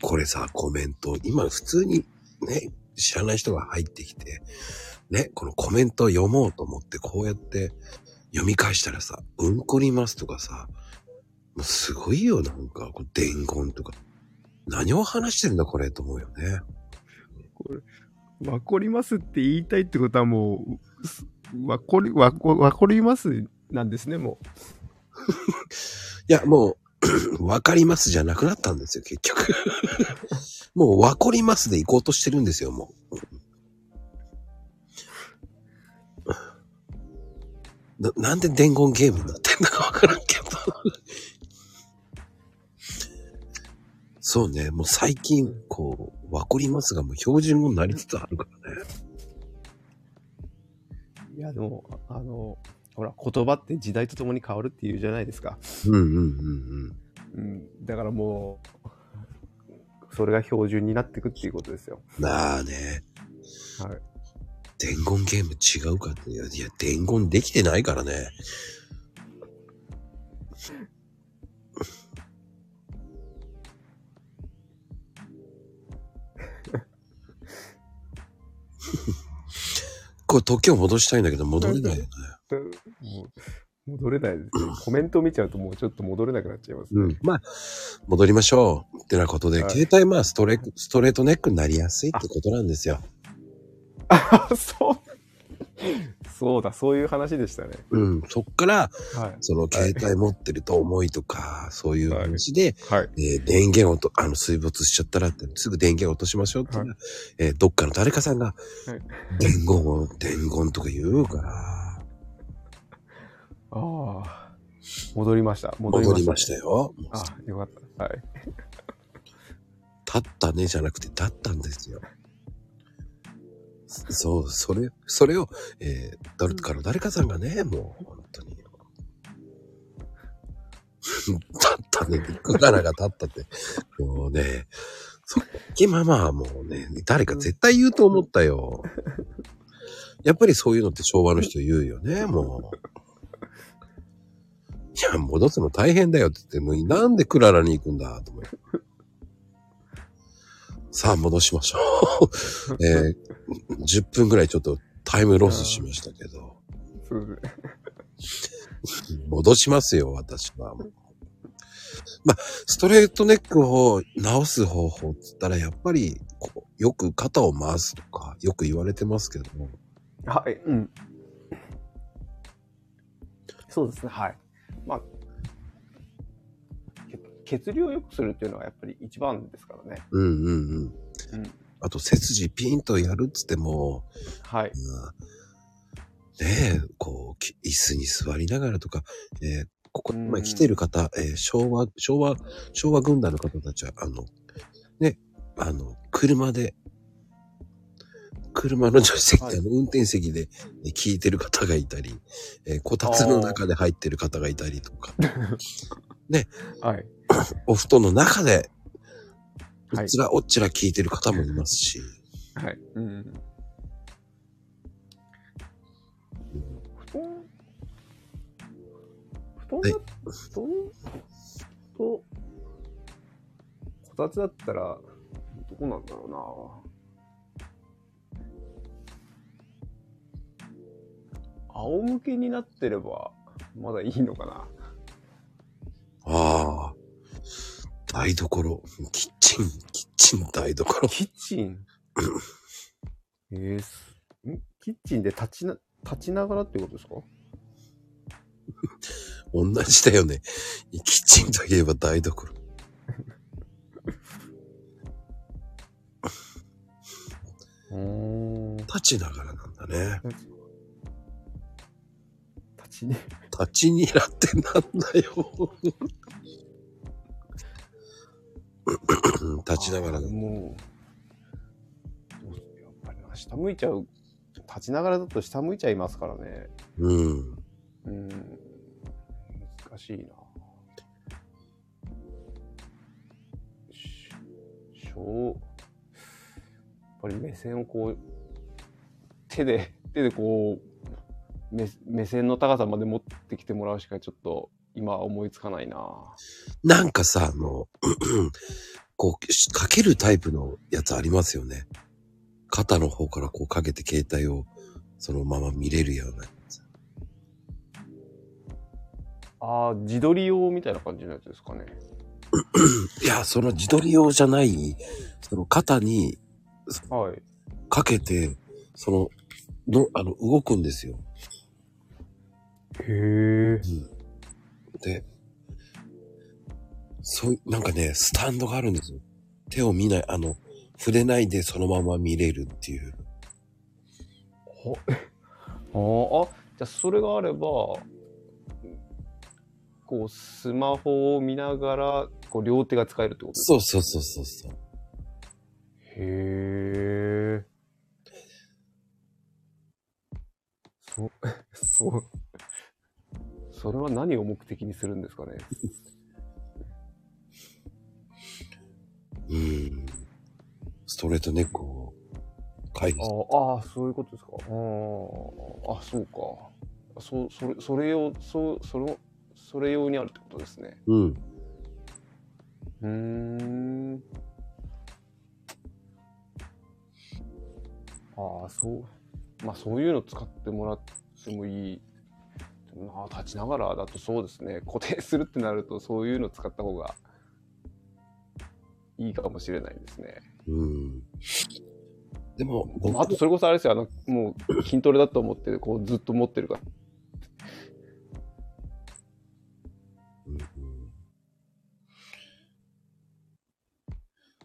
これさ、コメント、今普通にね、知らない人が入ってきて、ね、このコメントを読もうと思ってこうやって読み返したらさ、うんこりますとかさ、もうすごいよ、なんか、こう伝言とか。何を話してるんだ、これ、と思うよね。
わこりますって言いたいってことはもうす、わこり、わこ、わこりますなんですね、も (laughs)
いや、もう、わかりますじゃなくなったんですよ、結局。もう、わかりますで行こうとしてるんですよ、もう。な、なんで伝言ゲームになってんだかわからんけど。そうね、もう最近、こう、わかりますがもう標準語になりつつあるからね。
う。いや、でも、あの、ほら、言葉って時代とともに変わるっていうじゃないですか。
うんうんうんうん。
うん。だからもう、それが標準になっていくっていうことですよ。
なあね、
はい。
伝言ゲーム違うかって。いや、いや伝言できてないからね。(laughs) これ時を戻したいんだけど戻れないよね。
戻れないですよ。(laughs) コメント見ちゃうともうちょっと戻れなくなっちゃいますね。
うん。まあ、戻りましょう。ってなことで、
はい
携帯まあストレストレートネックになりやすいってことなんですよ。
あ、そう。そうだ、そういう話でしたね。
うん。そっから、
はい。
その携帯持ってると重いとか、そういう話で、
はい。
えー電源をと、あの、水没しちゃったらって、すぐ電源落としましょうって言ったら、えーどっかの誰かさんが、
はい
伝言を、伝言とか言うから、
ああ。戻りました。戻りました。
戻りましたよ。
あよかった。はい。(laughs)
立ったねじゃなくて立ったんですよ。(laughs) そう、それ、それを、えー、誰かの誰かさんがね、もう、本当に。(laughs) 立ったね、クララが立ったって。もうね、そっきママはもうね、誰か絶対言うと思ったよ。やっぱりそういうのって昭和の人言うよね、もう。いや、戻すの大変だよって言って、もうなんでクララに行くんだと思って。(laughs) さあ、戻しましょう。えー、10分ぐらいちょっとタイムロスしましたけど。
そうですね。
戻しますよ、私は。まあ、ストレートネックを直す方法って言ったら、やっぱり、こうよく肩を回すとか、よく言われてますけども。
はい。うん。そうですね、はい。血流を良くするっていうのはやっぱり一番ですからね。
うんうんうん。
うん。
あと、背筋ピンとやるっつっても、
はい。
うんねえ、こう、き椅子に座りながらとか、えーここ、
うん
まあ、来てる方、えー昭和、昭和、昭和軍団の方たちは、あの、ね、あの、車で、車の助手席、
はい
あの、運転席で、ね聞いてる方がいたり、えーこたつの中で入ってる方がいたりとか、(laughs)
はい。(coughs)
お布団の中で、う
はい。
っつらおっちら聞いてる方もいますし、
はい。うん。布団？布団？だ、
はい。
布団？と、こたつだったら、どこなんだろうな。仰向けになってれば、まだいいのかな
台所、キッチン、キッチン台所。
キッチン？えーすん？キッチンで立ちな、立ちながらってことですか？(laughs)
同じだよね。キッチンといえば台所。(laughs)
うん。
立ちながらなんだね。
立ちに。
立ちに (laughs) らってなんだよ。立ちながらだ。
もう、やっぱり下向いちゃう。立ちながらだと下向いちゃいますからね。
うん。
うん。難しいな。ししょ。やっぱり目線をこう、手で、手でこう、目目線の高さまで持ってきてもらうしかちょっと今は思いつかないな。
なんかさ、あの、(clears throat) こう、かけるタイプのやつありますよね。肩の方からこうかけて携帯をそのまま見れるようなやつ。
ああ、自撮り用みたいな感じのやつですかね。(clears throat)
いや、その自撮り用じゃない、その肩に
はい。
かけて、その、の、あの、動くんですよ。
へえ。
で、そうい、なんかね、スタンドがあるんですよ。手を見ない、あの、触れないでそのまま見れるっていう。
あー (laughs) あ、じゃあそれがあれば、こう、スマホを見ながら、こう、両手が使えるってこと？
そうそうそうそうそう。
へえ。そ、そう。(laughs) それは何を目的にするんですかね？
うん。ストレートネックを回避
あーあー、そういうことですか。あーあ、そうか。そう、それ、それ用、そう、それ、それ用にあるってことですね。
うん。
うーん。ああ、そう。まあそういうの使ってもらってもいい。でもな立ちながらだとそうですね。固定するってなるとそういうの使った方がいいかもしれないですね。
うん。でも、僕
あとそれこそあれですよ。あの、もう筋トレだと思ってこうずっと持ってるから。
うんうん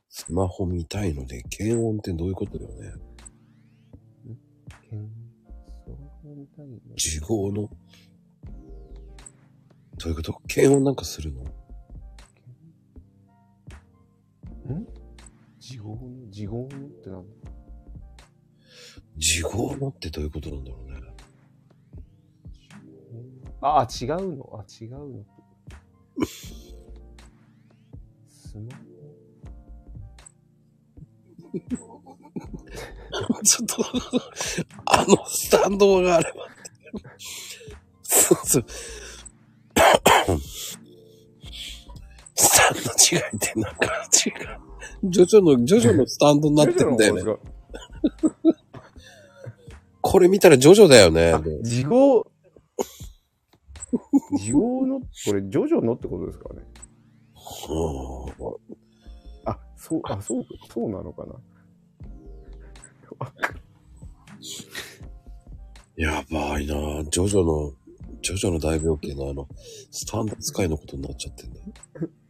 スマホ見たいので、検温ってどういうことだよね。自業の。どういうこと？検温なんかするの？
自業の自業のってなんだ？
自業のってどういうことなんだろうね。
ああ、違うの？あ、違うの？スマホ
ちょっと、あのスタンドがあれば。そうそう。スタンド違いってなんか違う。ジョジョの、ジョジョのスタンドになってんだよね。これ見たらジョジョだよね。
あ、自業、自業の、これ、ジョジョのってことですかね。
うん
あ、そう、あ、そう、そうなのかな。
やばいなジョジョのジョジョの大病気のあの、スタンド使いのことになっちゃってんだよ。(laughs)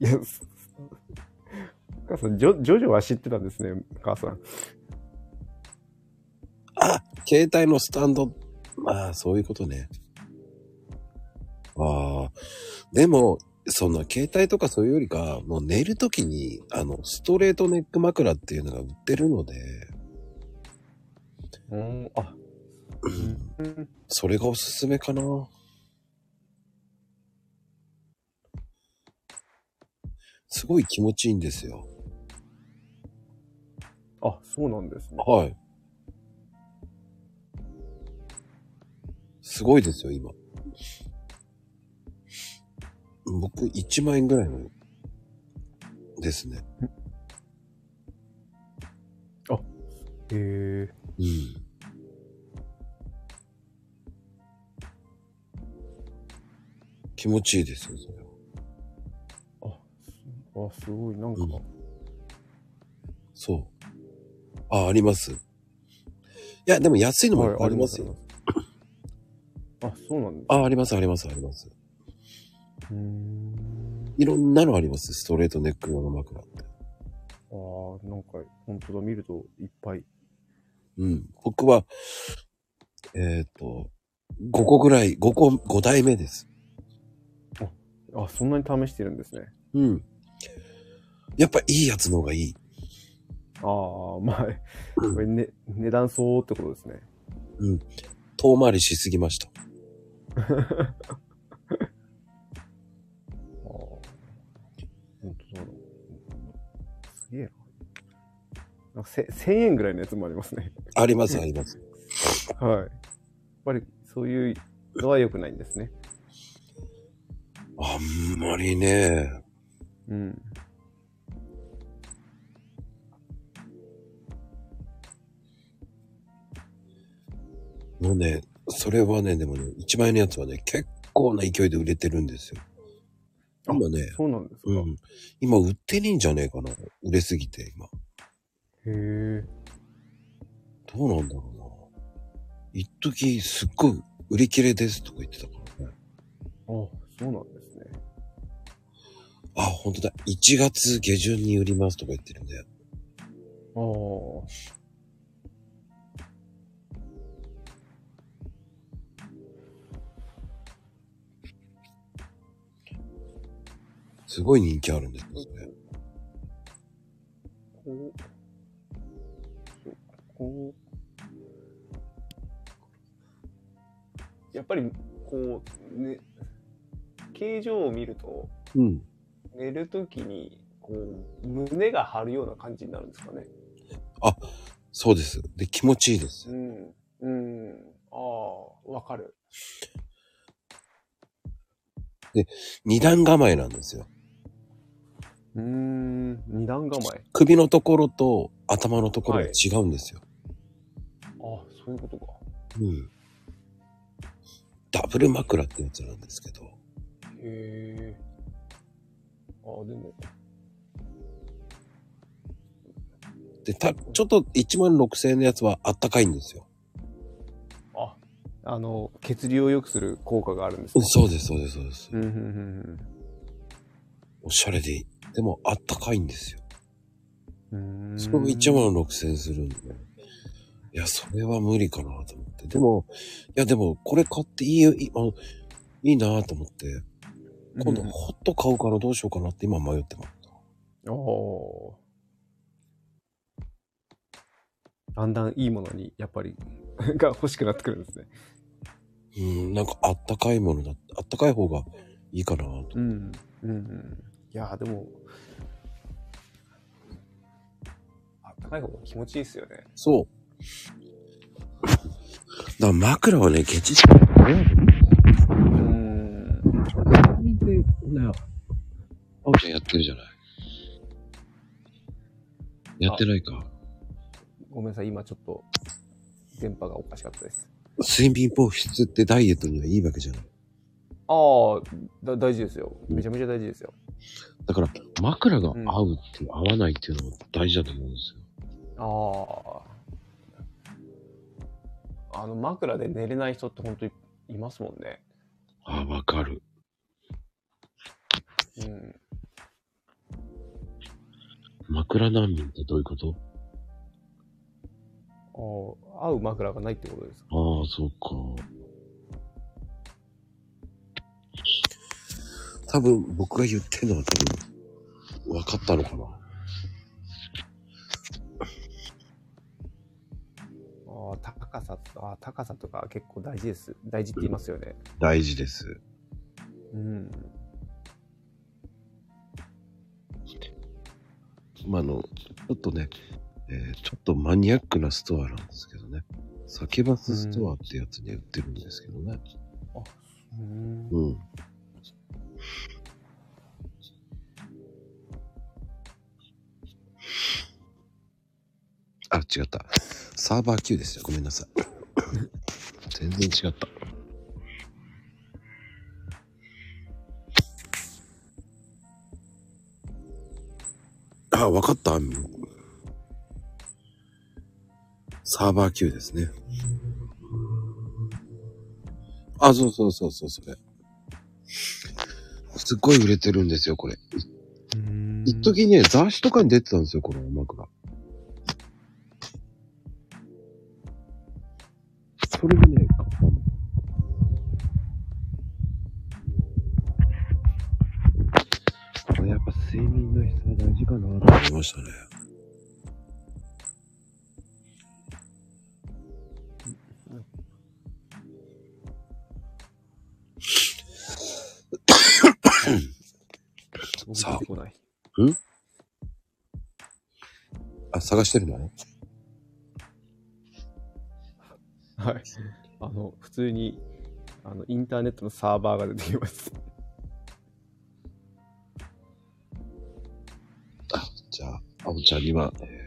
いや、すお母さん、ジョジョジョは知ってたんですね、お母さん。
あ携帯のスタンド。まあ、そういうことね。ああ。でも、そんな携帯とかそういうよりか、もう寝るときに、あの、ストレートネック枕っていうのが売ってるので、
うん、あ、うん。
それがおすすめかな。すごい気持ちいいんですよ。
あ、そうなんですね。
はい。すごいですよ、今。僕、1万円ぐらいの、ですね。
へえ。
う気持ちいいですよ、それは。
あ、すごい、なんか、
うんそう。あ、あります。いや、でも安いのもありますよ。
あ、そうなんです。
あ、あります、あります、あります。
うーん。
いろんなのあります、ストレートネック用の枕って。
ああ、なんか、本当だ、見るといっぱい。
うん。僕は、えっ、と、5個ぐらい、5個、5台目です。
あ、そんなに試してるんですね。
うん。やっぱいいやつの方がいい。
ああ、まあ、これね、値段相応ってことですね。
うん。遠回りしすぎました。(laughs)
ああ。本当だな。すげえな。なんかせ1000円ぐらいのやつもありますね。
あります、あります。(laughs)
はい。やっぱりそういうのは良くないんですね。
あんまりね、
うん。
もうね、それはね、でもね、1万円のやつはね、結構な勢いで売れてるんですよ。今ね、
そうなんですか？へ
うん。今売ってねえんじゃねえかな。売れすぎて、今。
え。
どうなんだろうな。一時すっごい売り切れですとか言ってたからね。
あ、そうなんですね。
あ、本当だ。1月下旬に売りますとか言ってるんで。
ああ。
すごい人気あるんですよ、それ。
こうこう。やっぱり、こう、ね、形状を見ると、
うん。
寝るときに、こう、胸が張るような感じになるんですかね。
そうです。で、気持ちいいです。
うん。うん。ああ、わかる。
二段構えなんですよ。
うーん、二段構え。
首のところと頭のところが違うんですよ。
ああ、そういうことか。
うん。ダブル枕ってやつなんですけど。
へえ。ああ、でも、
で、た、ちょっと1万6000円のやつはあったかいんですよ。
あ、あの、血流を良くする効果があるんですね。
そうです、そうです、そうです。
うん、うん、うん
おしゃれでいい。でもあったかいんですよ。
うん。うーん
それが1万6000円するんで。いや、それは無理かなと思って。でも、いや、でも、これ買っていいよ、いいあのいいなと思って、今度、
うん
ホット買うからどうしようかなって今迷ってます。
ああ。だんだんいいものに、やっぱり、(laughs) が欲しくなってくるんですね。
うん、なんかあったかいものだ、あったかい方がいいかなと。
うん。うん、うん。いやー、でも、あったかい方が気持ちいいですよね。
そう。だから枕はね、ケチし
うん。
見て、な、あおちゃんやってるじゃない。やってないか。
ごめんなさい、今ちょっと、電波がおかしかったです。
睡眠放出ってダイエットにはいいわけじゃない。
ああ、だ大事ですよ。めちゃめちゃ大事ですよ。
だから、枕が合うっていう、合わないっていうのも大事だと思うんですよ。
ああ、あの枕で寝れない人って本当にいますもんね。
ああ、わかる。
うん。
枕難民ってどういうこと？
ああ、合う枕がないってことですか？
ああ、そうか。多分、僕が言ってるのは多分、分かったのかな。
ああ、高さ、ああ、高さとか結構大事です。大事って言いますよね。
大事です。
うん。
まあ、あの、ちょっとね、えーちょっとマニアックなストアなんですけどね。サケバスストアってやつで売ってるんですけどね。
うん。
うん。あ、違った。サーバー Q ですよ。ごめんなさい。(laughs) 全然違った。あ、わかったサーバー Q ですね。あ、そうそうそうそう、それ。すっごい売れてるんですよ、これ。
うん
一時ね、雑誌とかに出てたんですよ、この枕。それでね、したね。
僕
さあ
出てこない。
あ、探してるの？
はい。あの、普通に、あの、インターネットのサーバーが出てきます。
あ、あおちゃんには、えー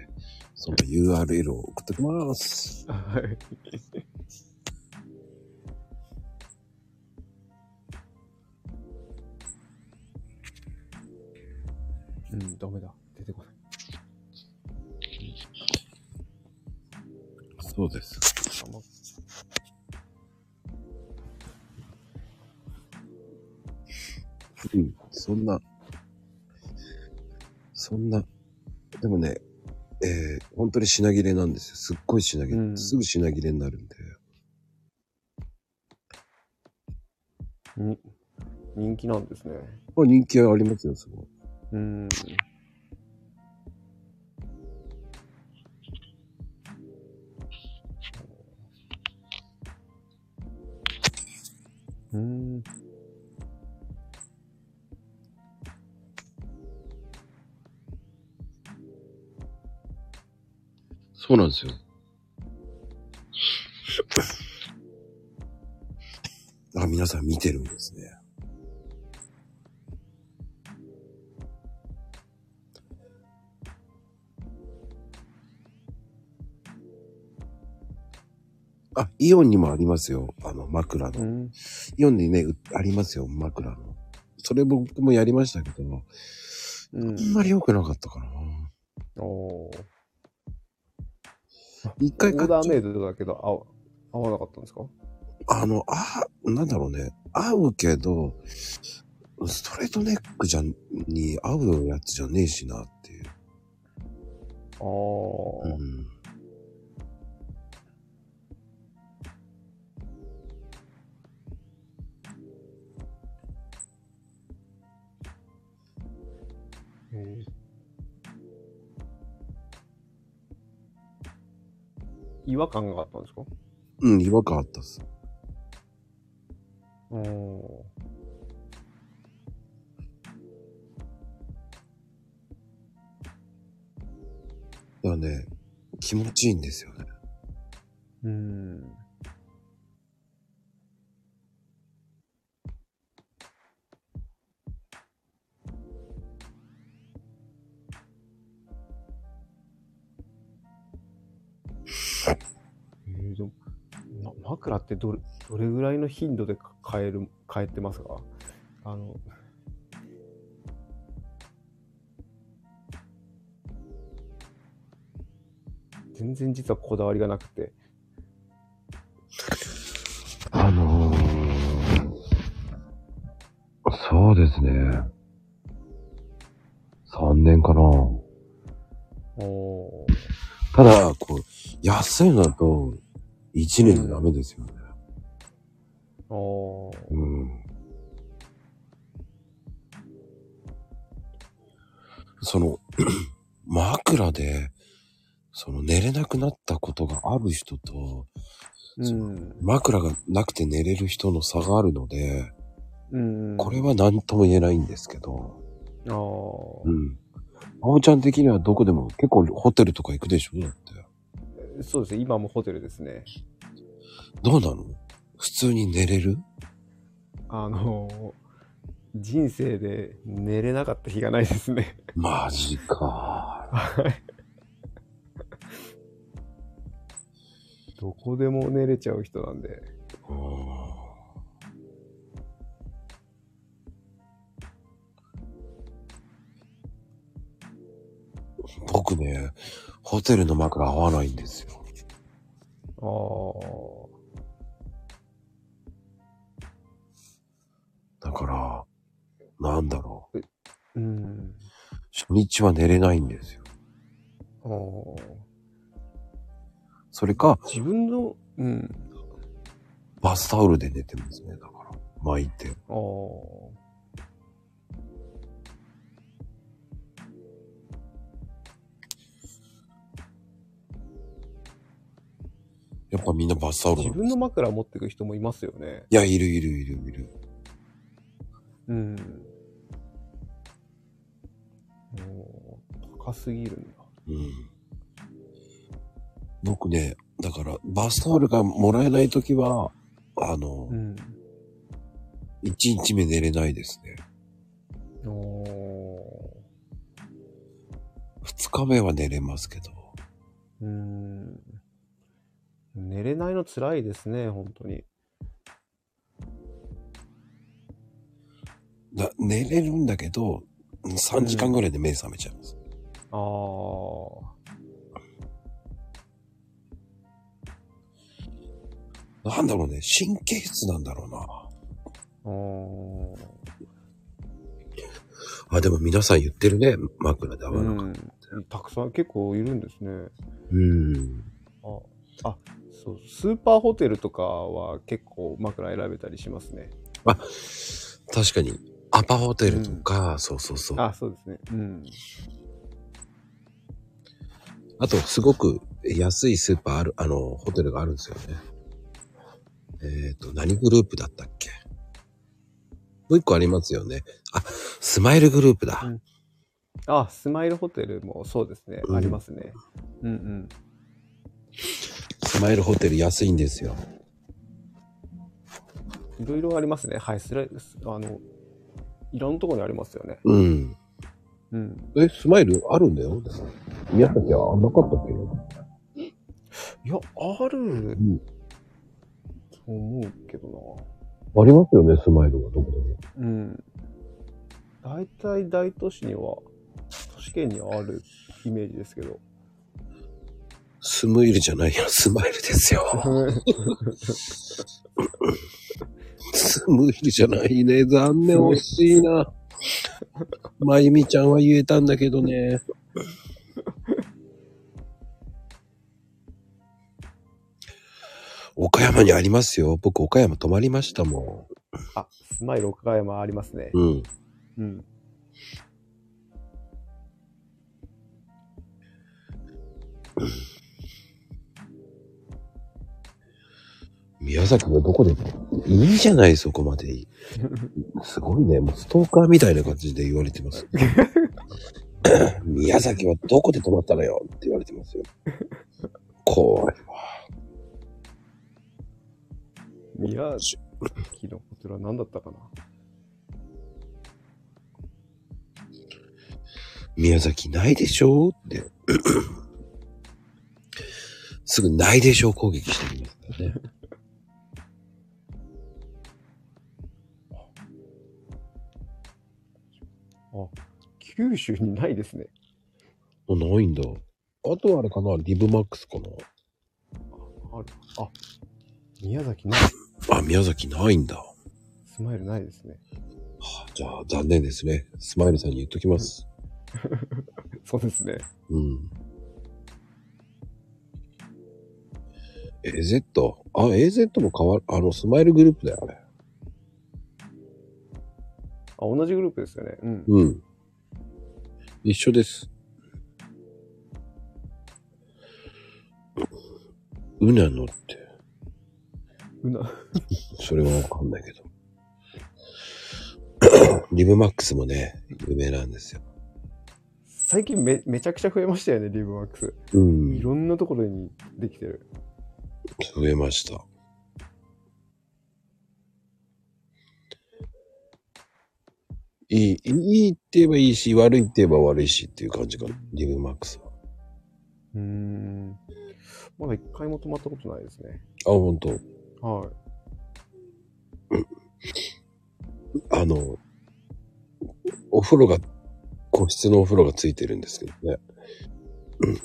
その URL を送ってきます。
はい。うん、ダメだ。出てこない。
そうです。うん、そんな、そんな、でもね、えー、本当に品切れなんですよ。すっごい品切れ。
うん
すぐ品切れになるんで。
に人気なんですね。
まあ人気はありますよ、すごい。
うん。うん。
そうなんですよ。(laughs) あ、皆さん見てるんですね。あ、イオンにもありますよ。あの、枕の。
うん。
イオンにね、うありますよ、枕の。それ僕もやりましたけど、
うん
あんまり良くなかったかな。
おー
一回
オーダーメイドだけど合わ合わなかったんですか？
あの、あ、なんだろうね。合うけど、ストレートネックじゃん、に合うやつじゃねえしなっていう。
ああ、
うん。
違和感があったんですか？
うん、違和感あったっす。
うん。
だからね、気持ちいいんですよね。
うん。えー、ま、枕ってどれどれぐらいの頻度で変える変えてますか？あの全然実はこだわりがなくて。
あのー、そうですね。3年かな。
おお
ただ、こう、安いのだと、1年でダメですよね。
おー
うん。その、(clears throat) 枕で、その寝れなくなったことがある人と、
うん。
枕がなくて寝れる人の差があるので、
うん。
これは何とも言えないんですけど、
あー
うん。あおちゃん的にはどこでも結構ホテルとか行くでしょ？だって。
そうですね。今もホテルですね。
どうなの？普通に寝れる？
あのー人生で寝れなかった日がないですね。
マジか。
はい。どこでも寝れちゃう人なんで。
うん僕ね、ホテルの枕合わないんですよ。
ああ。
だから、なんだろう。
うん。
初日は寝れないんですよ。
あー
それか、
自分の、うん。
バスタオルで寝てますね。だから、巻いて。
ああ。
やっぱみんなバスタオル
自分の枕持ってく人もいますよね。
いや、いるいるいるいる。
うん。もう、高すぎるんだ。
うん。僕ね、だから、バスタオルがもらえないときは、あの
う、ん。
一日目寝れないですね。
おー
二日目は寝れますけど。
うん。寝れないの辛いですね、本当に。
だ寝れるんだけど、3時間ぐらいで目覚めちゃいます。
ああ。
なんだろうね、神経質なんだろうな。
う
あ、でも皆さん言ってるね、枕で合わなかっ
ん。たくさん結構いるんですね。
た。うん。
あ、あ、そう、スーパーホテルとかは結構枕選べたりしますね。
確かに、アパホテルとか、そうそうそう。あ
あ、そうですね。うん。
と、すごく安いスーパーある、あの、ホテルがあるんですよね。えっ、と、何グループだったっけ？もう一個ありますよね。あ、スマイルグループだ。
うんあ、スマイルホテルもそうですね。
うん
ありますね。うんうん。
スマイルホテル安いんですよ。
いろいろありますね。はい、スライあの、いろんなところにありますよね。
うん。
うん。
え、スマイルあるんだよ？宮崎はなかったっけ？
いや、ある
ん
と思うけど
ありますよね、スマイルはどこでも。
な。うん。大体大都市には、都市圏にはあるイメージですけど。
スムイルじゃないよ、スマイルですよ。スムイルじゃないね。残念、惜しいな。まゆみちゃんは言えたんだけどね。岡山にありますよ。僕、岡山泊まりましたも
あ、スマイル岡山ありますね
ん。。うん。
うん。
宮崎のどこでいいじゃない、そこまでいい。すごいね。もうストーカーみたいな感じで言われてます。(laughs) 宮崎はどこで泊まったのよって言われてますよ。怖いわ。
宮崎のホテルは何だったかな？
宮崎ないでしょ？って。すぐないでしょ？攻撃してきますからね。
九州にないですね。
あないんだ。あとはあれかなリブマックスかな
ある。あ、宮崎ない。(laughs)
あ、宮崎ないんだ。
スマイルないですね。
はあじゃあ、残念ですね。スマイルさんに言っときます。(laughs)
そうですね。
うん。AZ? あ、AZ も変わる、あの、スマイルグループだよ、あれ。
あ、同じグループですよね。うん。
うん。一緒です。うなのって、
うな、
それはわかんないけど。リブマックスもね、有名なんですよ。
最近め、めちゃくちゃ増えましたよね、リブマックス。
うん
い。ろんなところにできてる。
増えました。いい、いいって言えばいいし、悪いって言えば悪いしっていう感じかな。リブマックスは。
うーん。まだ一回も泊まったことないですね。
あ、ほんと。
はい。(laughs)
あの、お風呂が、個室のお風呂がついてるんですけどね。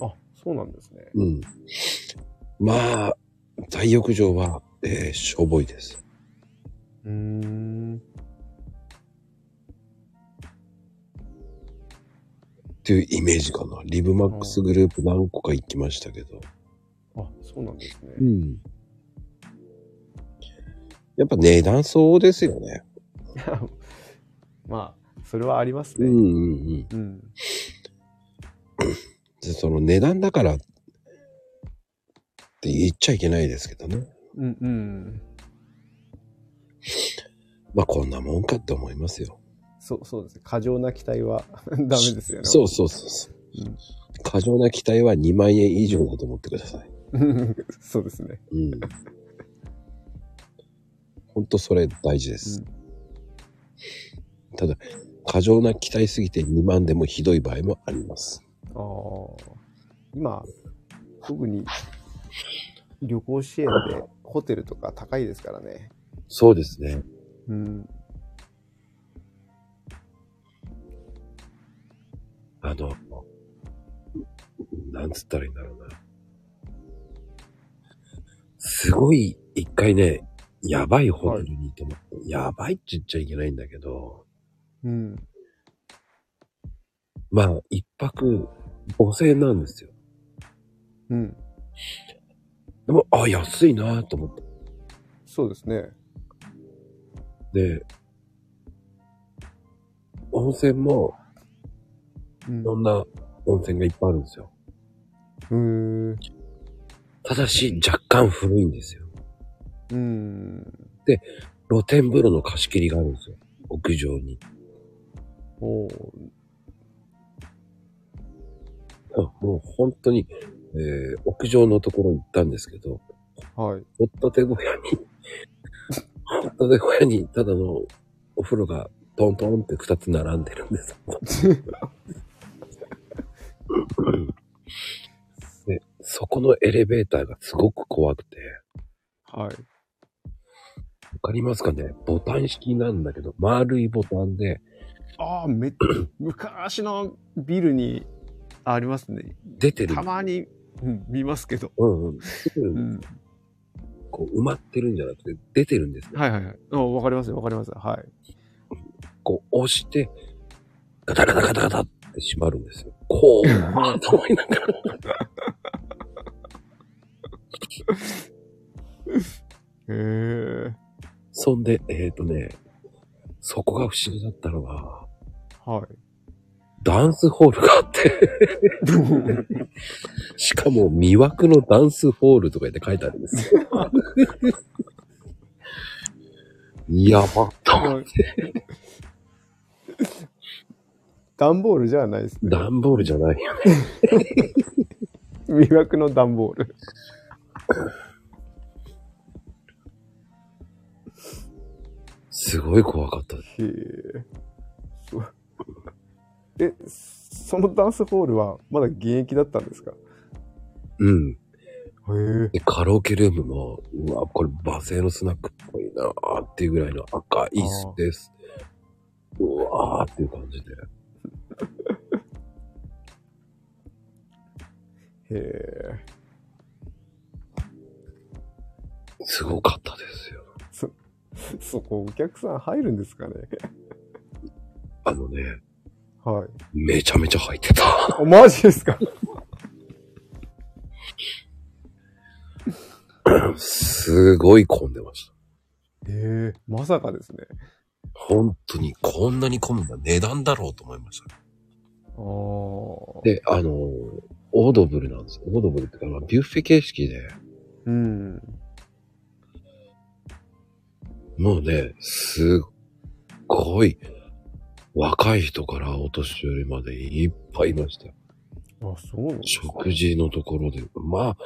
あ、そうなんですね。
うん。まあ、大浴場は、えーしょぼいです。
うーん。
っていうイメージかな。リブマックスグループ何個か行きましたけど。
あ、そうなんですね。
ん。やっぱ値段相応ですよね。
まあ、それはありますね。
うんうんうん。
うん。
でその値段だからって言っちゃいけないですけどね。
うん、うん。
まあこんなもんかって思いますよ。
そう、そうですね。過剰な期待は (laughs) ダメですよね。
そうそうそうそう。
うん
過剰な期待は2万円以上だと思ってください。(laughs)
そうですね。
うん。ほんとそれ大事です。ただ、過剰な期待すぎて2万でもひどい場合もあります。
ああ。今、特に旅行支援でホテルとか高いですからね。
そうですね。
うん。
あの、なんつったらいいんだろうな。すごい、一回ね、やばいホテルに泊まって、やばいって言っちゃいけないんだけど、
うん。
まあ、一泊5000円なんですよ。
うん。
でも、あ、安いなと思って。
そうですね。
で、温泉も、
うん
いろんな温泉がいっぱいあるんですよ。
うーん。
ただし、若干古いんですよ。
うん。
露天風呂の貸し切りがあるんですよ。屋上に。
お
もう本当に、えー屋上のところに行ったんですけど、
はい。
ホットテ小屋に、ホットテ小屋にただのお風呂がトントンって二つ並んでるんです。(laughs) で、そこのエレベーターがすごく怖くて、
はい。
わかりますかね？ボタン式なんだけど、丸いボタンで、
ああ、め、昔のビルにありますね。
出てる。
たまに、うん、見ますけど。
うんうん。出てる
うん。
こう埋まってるんじゃなくて、出てるんですよ。
はいはいはい。あわかりますよ、わかります。はい。
こう押して、ガタガタガタガタって閉まるんですよ。こう、あーと思いながら。(laughs)
へえ。
そんで、えっ、とね、そこが不思議だったのが、
はい。
ダンスホールがあって、(laughs) しかも魅惑のダンスホールとか言って書いてあるんですよ。(laughs) やばっと思って。
段ボールじゃないですね。
段ボールじゃないよね。(laughs)
魅惑の段ボール。
すごい怖かったです。
へえ。そのダンスホールはまだ現役だったんですか？
うん。
へえ。
で、カラオケルームも、うわ、これバセのスナックっぽいなーっていうぐらいの赤い椅子です。うわーっていう感じで。
へえ。
すごかったですよ。(laughs)
そこお客さん入るんですかね？(laughs)
あのね、
はい。
めちゃめちゃ入ってた。(laughs)
あ、マジですか？
すごい混んでました。
ええまさかですね。
本当にこんなに混むんだ。値段だろうと思いました。
ああ。
で、あの、オードブルなんですよ。オードブルってか、まあビュッフェ形式で、
うん。
もうね、すっごい、若い人からお年寄りまでいっぱいいましたよ。
あ、そう。
食事のところで。まあ、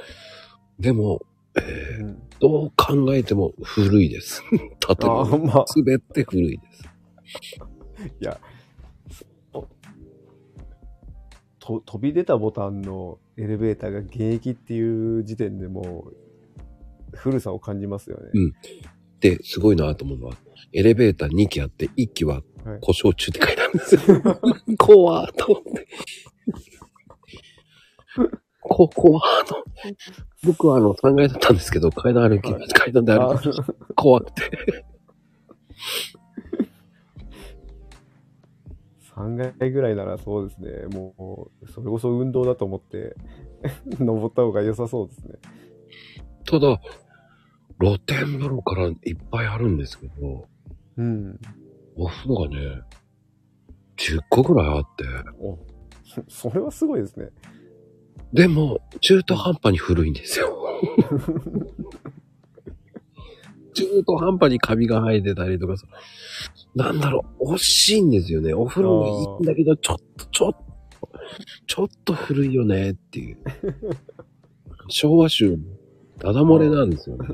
でも、えー
うん、
どう考えても古いです。(laughs) 建物。
まあ、(laughs)
すべて古いです。
いや、飛び出たボタンのエレベーターが現役っていう時点でもう古さを感じますよね。
うんで、すごいなと思うのは、エレベーター2機あって、1機は
はい
故障中って書いてあるんですよ。(laughs) 怖ーと思って。(laughs) こ、怖ーと。僕はあの3階だったんですけど、階段歩き、
はい
階段で歩
あ
き、怖くて。
3階ぐらいならそうですね。もう、それこそ運動だと思って (laughs) 登った方が良さそうですね。
ただ、露天風呂からいっぱいあるんですけど、
うん。
お風呂がね、10個ぐらいあって、
おそそれはすごいですね。
でも、中途半端に古いんですよ。(laughs) 中途半端にカビが生えてたりとかさ、なんだろう、惜しいんですよね。お風呂はいいんだけど、ちょっと、ちょっと、ちょっと古いよねっていう。昭和集、ダダ漏れなんですよね。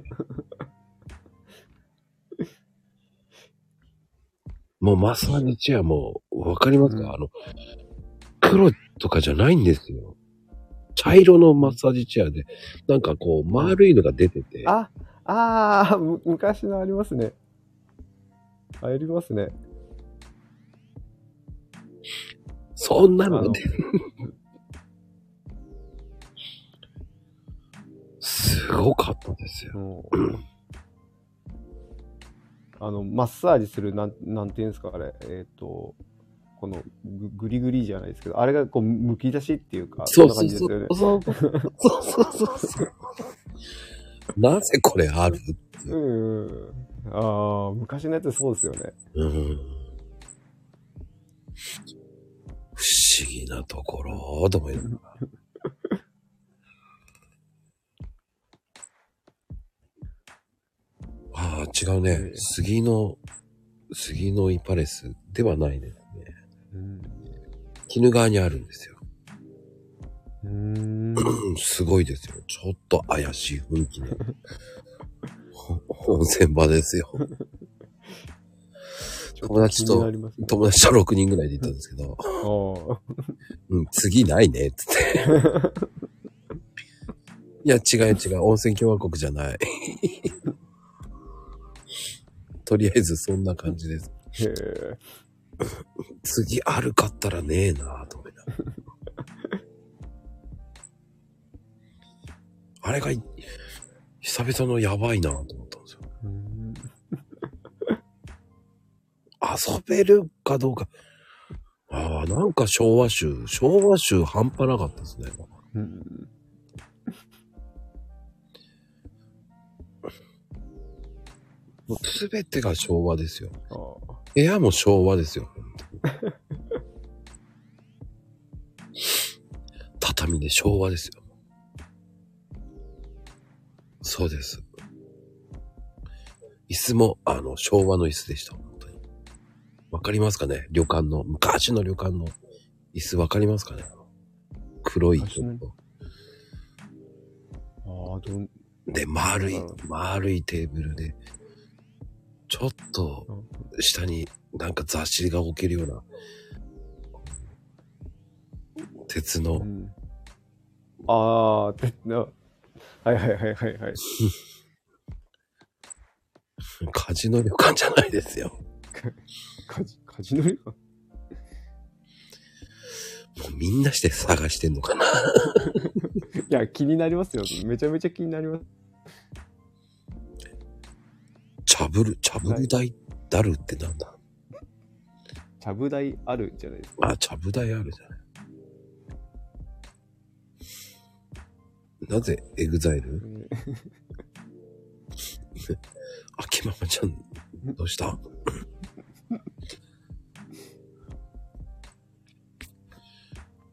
もうマッサージチェアも、わかりますか、
うん
あの、黒とかじゃないんですよ。茶色のマッサージチェアで、なんかこう、丸いのが出てて、
あ、ああ、む昔のありますね。ありますね。
そんな
あの
のが出てすごかったですよ。
うんあの、マッサージする、なん、なんていうんですか、あれ。えっ、と、このぐ、ぐりぐりじゃないですけど、あれがこう、むき出しっていうか、
そう
んな
そうそう
感じですよね。
そうそうそうそう。(laughs) なぜこれある？
うん。ああ、昔のやつそうですよね。
うん。不思議なところ、と思いながら (laughs) ああ、違うね。杉の、杉のイパレスではないですね。
うん。
鬼怒川にあるんですよ。すごいですよ。ちょっと怪しい雰囲気の。ほ温泉場ですよ。友達と
ね
友達と6人ぐらいで行ったんですけど。うん、次ないね、つって。いや、違う違う、温泉共和国じゃない。(laughs) とりあえずそんな感じです。次あるかったらねえなと思いながら。あれがい久々のやばいなと思ったんですよ。
うん
遊べるかどうか。ああ、なんか昭和集、昭和集半端なかったですね。
うん。
もうすべてが昭和ですよ。部屋も昭和ですよ。(laughs) 畳で昭和ですよ。そうです。椅子も、あの、昭和の椅子でした。本当に。わかりますかね？旅館の、昔の旅館の椅子わかりますかね？黒い。
ああ、どん、
で、丸い
うん、
丸いテーブルで、ちょっと下になんか雑誌が置けるような、鉄の
う、ん。ああ、てな、はいはいはいはいはい。
カジノ旅館じゃないですよ。
カジ、カジノリか。
もうみんなして探してんのかな？
いや、気になりますよ。めちゃめちゃ気になります。
チャブル、チャブルダイダルってなんだ？
ちゃぶ台あるじゃないですか。
あ、ちゃぶ台あるじゃない。なぜエグザイル？
うん (laughs)
秋ママちゃん、どうした？(laughs)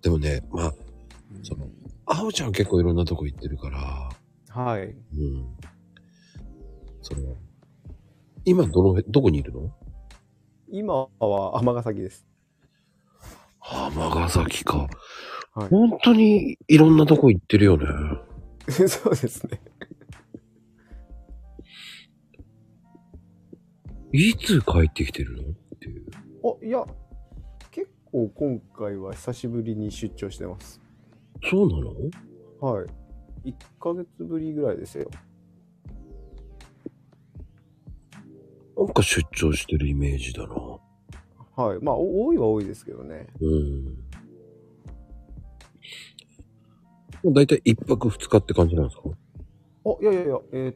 でもね、まあ、その、あおちゃん結構いろんなとこ行ってるから、
はい。
うん。その、今どの、どこにいるの？
今は尼崎です。
尼崎か。
はい
本当にいろんなとこ行ってるよね。(laughs)
そうですね。
いつ帰ってきてるの？っていう。
あ、いや、結構今回は久しぶりに出張してます。
そうなの？
はい。1ヶ月ぶりぐらいですよ。
なんか出張してるイメージだな。
はい。まあ、お多いは多いですけどね。
うん。だいたい一泊二日って感じなんですか？
あ、いやいやいや、えーっ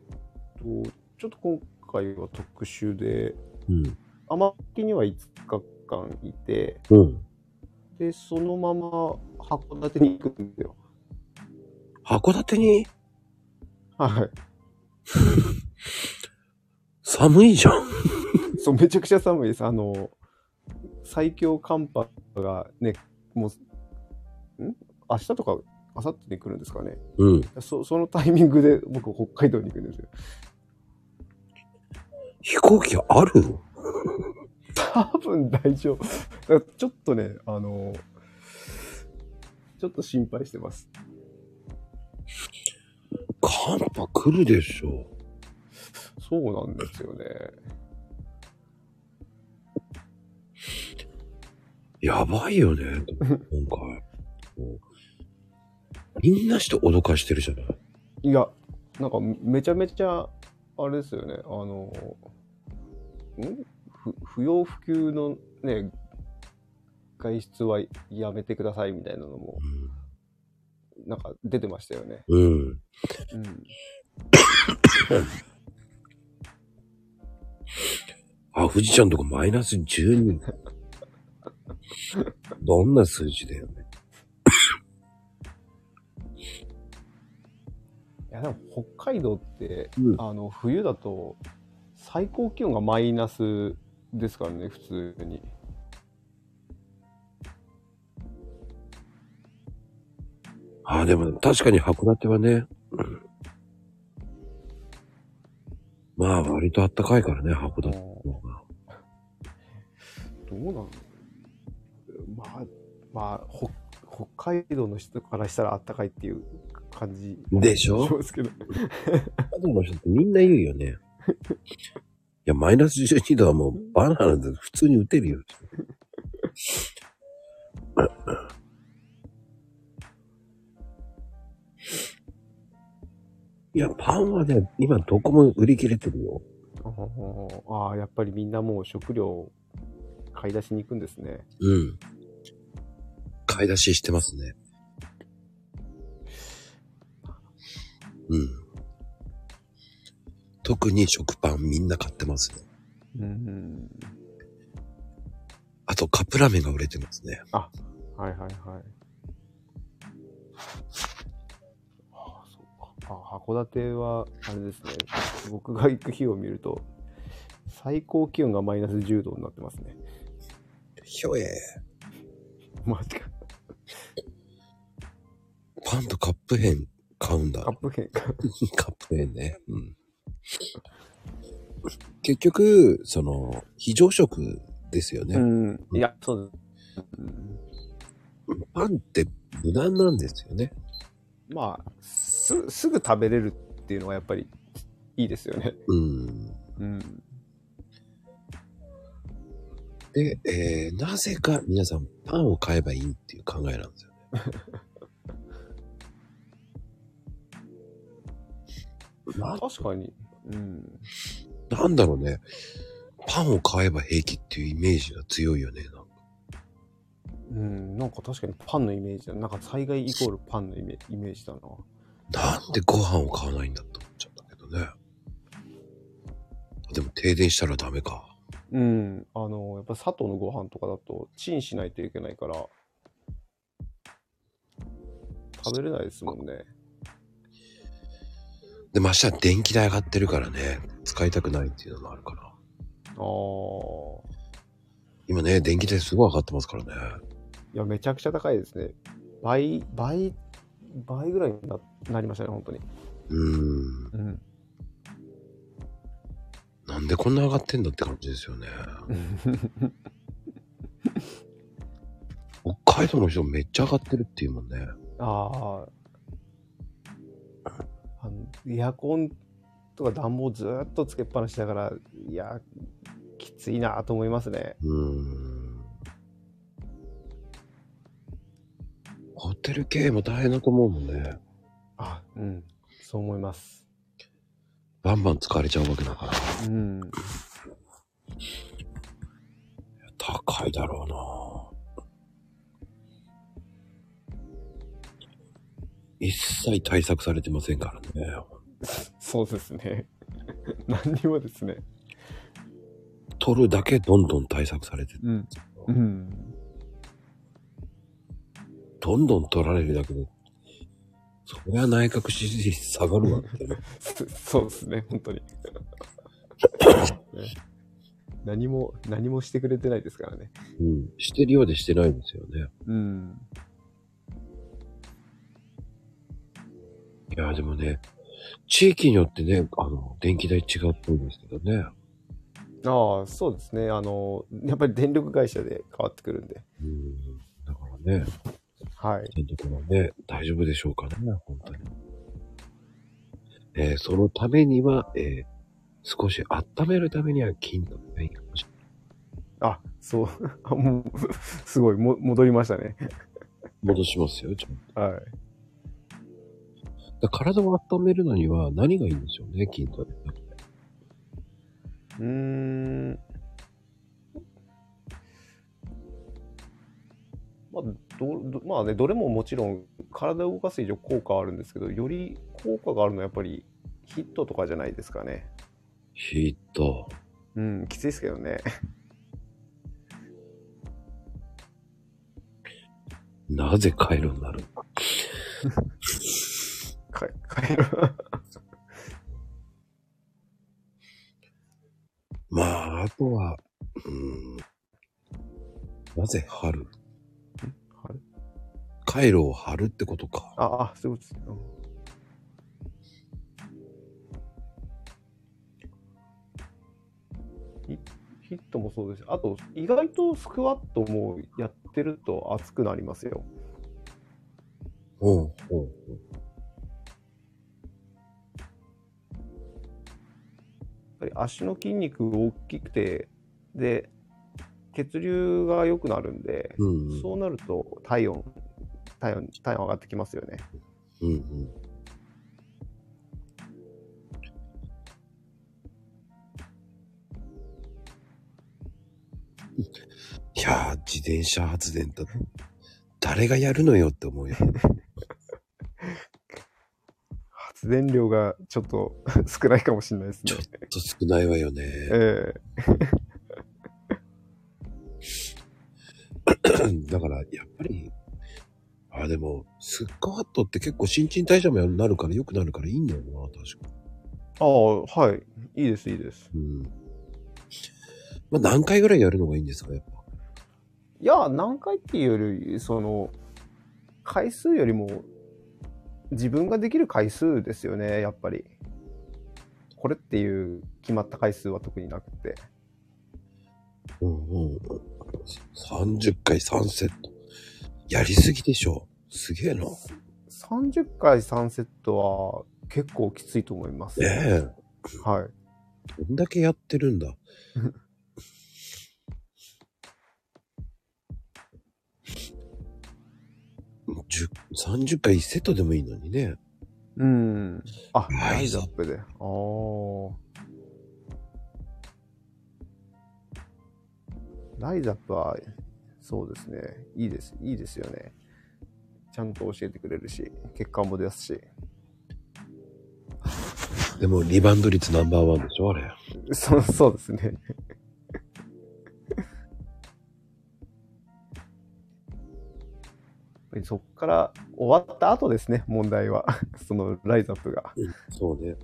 と、ちょっと今回は特殊で、
うん。
天木には5日間いて、
うん。
で、そのまま函館に行くんですよ。
函館に？
はい。(laughs)
寒いじゃん。
そう、めちゃくちゃ寒いです。あの、最強寒波がね、もう、ん？明日とか、明後日に来るんですかね。
うん。
そそのタイミングで僕、北海道に行くんですよ。
飛行機ある
多分大丈夫。だからちょっとね、あの、ちょっと心配してます。
寒波来るでしょ。
そうなんですよね。
やばいよね、今回。(laughs) みんなして脅かしてるじゃない？
いや、なんかめちゃめちゃ、あれですよね、あの、ん？ふ不要不急のね、外出はやめてくださいみたいなのも、なんか出てましたよね。
うん。うん。
うん。
あ、富士ちゃんとこマイナス12。どんな数字だよね。
や、でも北海道って、
うん
あの、冬だと、最高気温がマイナスですからね、普通に。
あ、でも確かに函館はね、うんまあ割と暖かいからね、函館の方が。
どうなのまあ、まあ、ほ北海道の人からしたらあったかいっていう感じ
でしょ？
しますけど。
北海道の人ってみんな言うよね。いや、マイナス12度はもうバナナで普通に打てるよ。いや、パンはね、今どこも売り切れてるよ。
ああ、やっぱりみんなもう食料買い出しに行くんですね。
うん。買い出ししてますね。うん。特に食パンみんな買ってますね。
うん。
あとカップラーメンが売れてますね。
はいはいはい。ああ、そうか。あ函館は、あれですね。僕が行く日を見ると、最高気温がマイナス10度になってますね。
ひょえ。
マジか。
パンとカップ麺買うんだ。
カップ麺か。(laughs)
カップ麺ね。うん。結局、その、非常食ですよね。
うん。いや、そうです。うん
パンって無難なんですよね。
まあ、す、すぐ食べれるっていうのはやっぱりいいですよね。
うん。
うん。
で、えー、なぜか皆さんパンを買えばいいっていう考えなんですよね。(laughs)
確かに。うん。
なんだろうね。パンを買えば平気っていうイメージが強いよね。なんか
うん、なんか確かにパンのイメージだ。なんか災害イコールパンのイメイメージだな。
なんでご飯を買わないんだって思っちゃったけどね。でも停電したらダメか。
うん。あの、やっぱ砂糖のご飯とかだと、チンしないといけないから、食べれないですもんね。
で、ましては電気代上がってるからね、使いたくないっていうのもあるから。
ああ。
今ね、電気代すごい上がってますからね。
いや、めちゃくちゃ高いですね。倍、倍、倍ぐらいにななりましたね、本当に。
うーん。
うん。
なんでこんな上がってんだって感じですよね。北海道の人めっちゃ上がってるっていうもんね。(laughs)
ああ。あのエアコンとか暖房ずーっとつけっぱなしだから、いや、きついなと思いますね。
うーん。ホテル系も大変だと思うもんね。
あ、うん。そう思います。
バンバン使われちゃうわけだから。
うん。
高いだろうな一切対策されてませんからね。
そうですね。(laughs) 何にもですね。
取るだけどんどん対策されて、
うん。うん。
どんどん取られるだけで、そりゃ内閣支持率下がるわってね。(laughs)
そそうですね、本当に。ね (laughs) 何も、何もしてくれてないですからね。
うん。してるようでしてないんですよね。
うん。
いや、でもね、地域によってね、あの、電気代違うっぽいんですけどね。
ああ、そうですね。あの、やっぱり電力会社で変わってくるんで。
うん。だからね、
はい。
ちゃんとこのね、大丈夫でしょうかね、本当に。えーそのためには、えー少し温めるためには金とがいいかもしれない。
あ、そう。あ (laughs) もう、すごい、も、戻りましたね。
戻しますよ、ちゃんと。
はい。
体を温めるのには何がいいんでしょうね、筋トレ。
うーん。まあ、ど、どまあね、どれももちろん体を動かす以上効果はあるんですけど、より効果があるのはやっぱりヒットとかじゃないですかね。
ヒット。
うん、きついですけどね。
なぜ回路になるの？まあ、あとは、うん。なぜ貼る
あれ
回路を貼るってことか。
あ、あ、そうですヒヒットもそうですしあと、意外とスクワットもやってると熱くなりますよ。
うん、うん、う
足の筋肉が大きくて、で、血流が良くなるんで、
うんうん
そうなると体温、体温、体温上がってきますよね。
うんうん。いやー、自転車発電だ。誰がやるのよって思うよ。
発電量がちょっと (laughs) 少ないかもしれないですね
ちょっ。と少ないわよね。
え (laughs)
だから、やっぱり、あ、でも、スクワットって結構新陳代謝もなるから良くなるからいいんだよな、確か
えああ、はい。いいです、いいです。
に。うん。まあ、何回ぐらいやるのがいいんですか、やっぱ？
いや、何回っていうより、その、回数よりも、自分ができる回数ですよね、やっぱり。これっていう決まった回数は特になくて。
うんうんうん。30回3セット。やりすぎでしょ。すげえな。
30回3セットは結構きついと思います。
ねえ。
はい。
どんだけやってるんだ。(laughs) 10 30回1セットでもいいのにね。
うん。あ、
ライズアッ
ライズアップで。ああ。ライズアップは、そうですね。いいです。いいですよね。ちゃんと教えてくれるし、結果も出すし。
でもリバウンド率ナンバーワンでしょあれ。
そう、そうですね。ぱりそこから終わった後ですね、問題は。(laughs) そのライズアップが。
そうね。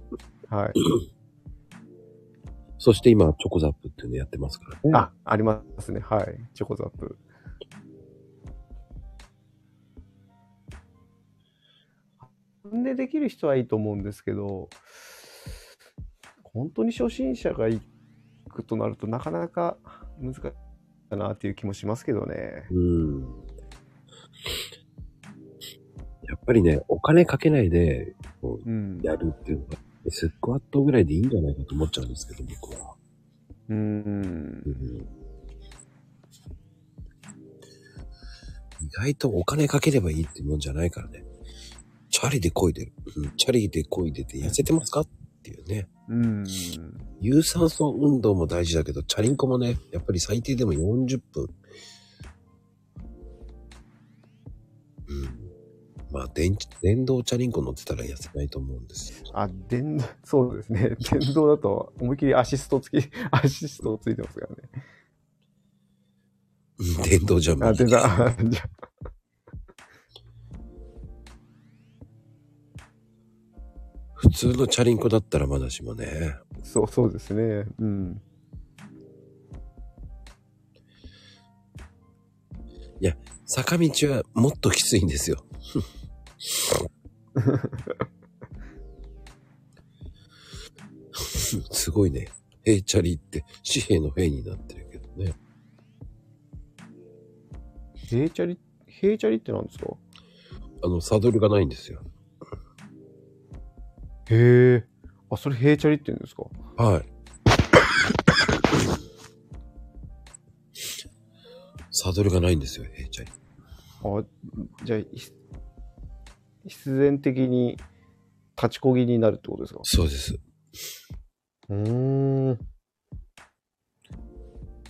はい。(clears throat)
そして今、チョコザップっていうのやってますからね。
あ、ありますね。はい。チョコザップ。でできる人はいいと思うんですけど、本当に初心者が行くとなるとなかなか難しいかなっていう気もしますけどね。
うん。やっぱりね、お金かけないで、こ
うん
う、。やるっていうのが、スクワットぐらいでいいんじゃないかと思っちゃうんですけど、僕は。
うん
う。ん。意外とお金かければいいってもんじゃないからね。チャリで漕いでる。うん、チャリで漕いでて痩せてますかっていうね。
うん。
有酸素運動も大事だけど、チャリンコもね、やっぱり最低でも40分。まあ、電池、電動チャリンコ乗ってたら痩せないと思うんですよ。
あ、電動、そうですね。(laughs) 電動だと思いっきりアシストつき、(laughs) アシストついてますからね。
うん電動じゃ無
あ、
理
電動、あ (laughs) じゃ
普通のチャリンコだったらまだしもね。
そう、そうですね。うん。
坂道はもっときついんですよ。(laughs) すごいね。平チャリって紙幣の幣になってるけどね。
ヘイチャリ、ヘイチャリって何ですか？
あの、サドルがないんですよ。
へえ。あ、それヘイチャリって言うんですか？
はい。サドルがないんですよ、平チャリ。
あ、じゃあ、ひ必然的に立ちこぎになるってことですか？
そうです。
うーん。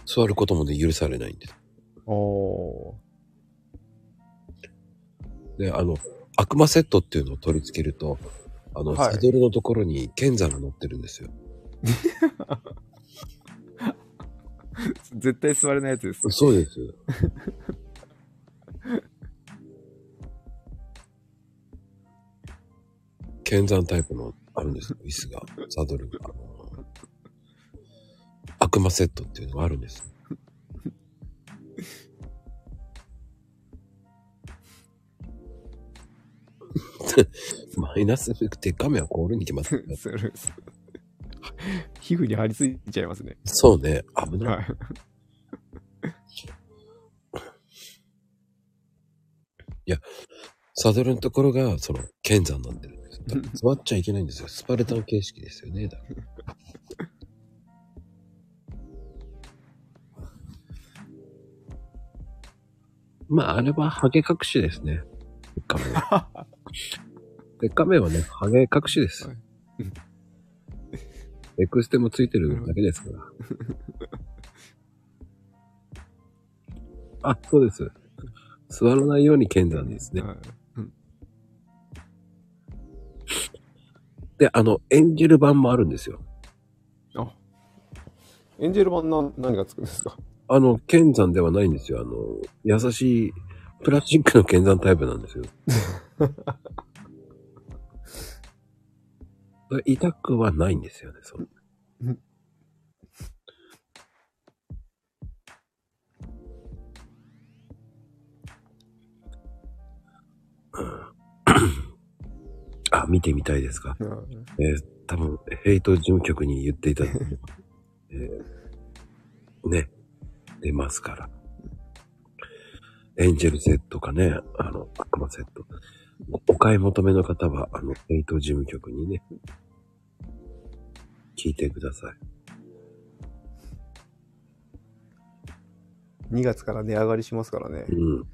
座ることもね、許されないんです。
あー
で、あの、悪魔セットっていうのを取り付けると、あの、
はい
サドルのところに剣山が乗ってるんですよ。(laughs)
絶対座れないやつです。
そうです。剣山タイプのあるんですよ、椅子が、サドルが。悪魔セットっていうのがあるんです。(laughs) マイナス鉄仮面は凍るに決まってる。
それ皮膚に張り付いちゃいますね。
そうね、危ない。
はい。
サドルのところが、その、剣山になってるんです。だから (laughs) 座っちゃいけないんですよ。スパルタン形式ですよね。だから (laughs) まあ、あれはハゲ隠しですね。鉄仮面は。鉄仮面はね、ハゲ隠しです
はい。
エクステもついてるだけですから。(laughs) あ、そうです。座らないように剣山ですね。
はい
で、あの、エンジェル版もあるんですよ。
あ、エンジェル版な何がつくんですか？
あの、剣山ではないんですよ。あの、優しい、プラスチックの剣山タイプなんですよ。(laughs) 痛くはないんですよね、その
うん (laughs)
あ、見てみたいですか？
うん
えー多分、ヘイト事務局に言っていただいて、(laughs) えーね、出ますから。エンジェルセットかね、あの、悪魔セット。お買い求めの方は、あの、ヘイト事務局にね、聞いてください。
2月から値上がりしますからね。
うん。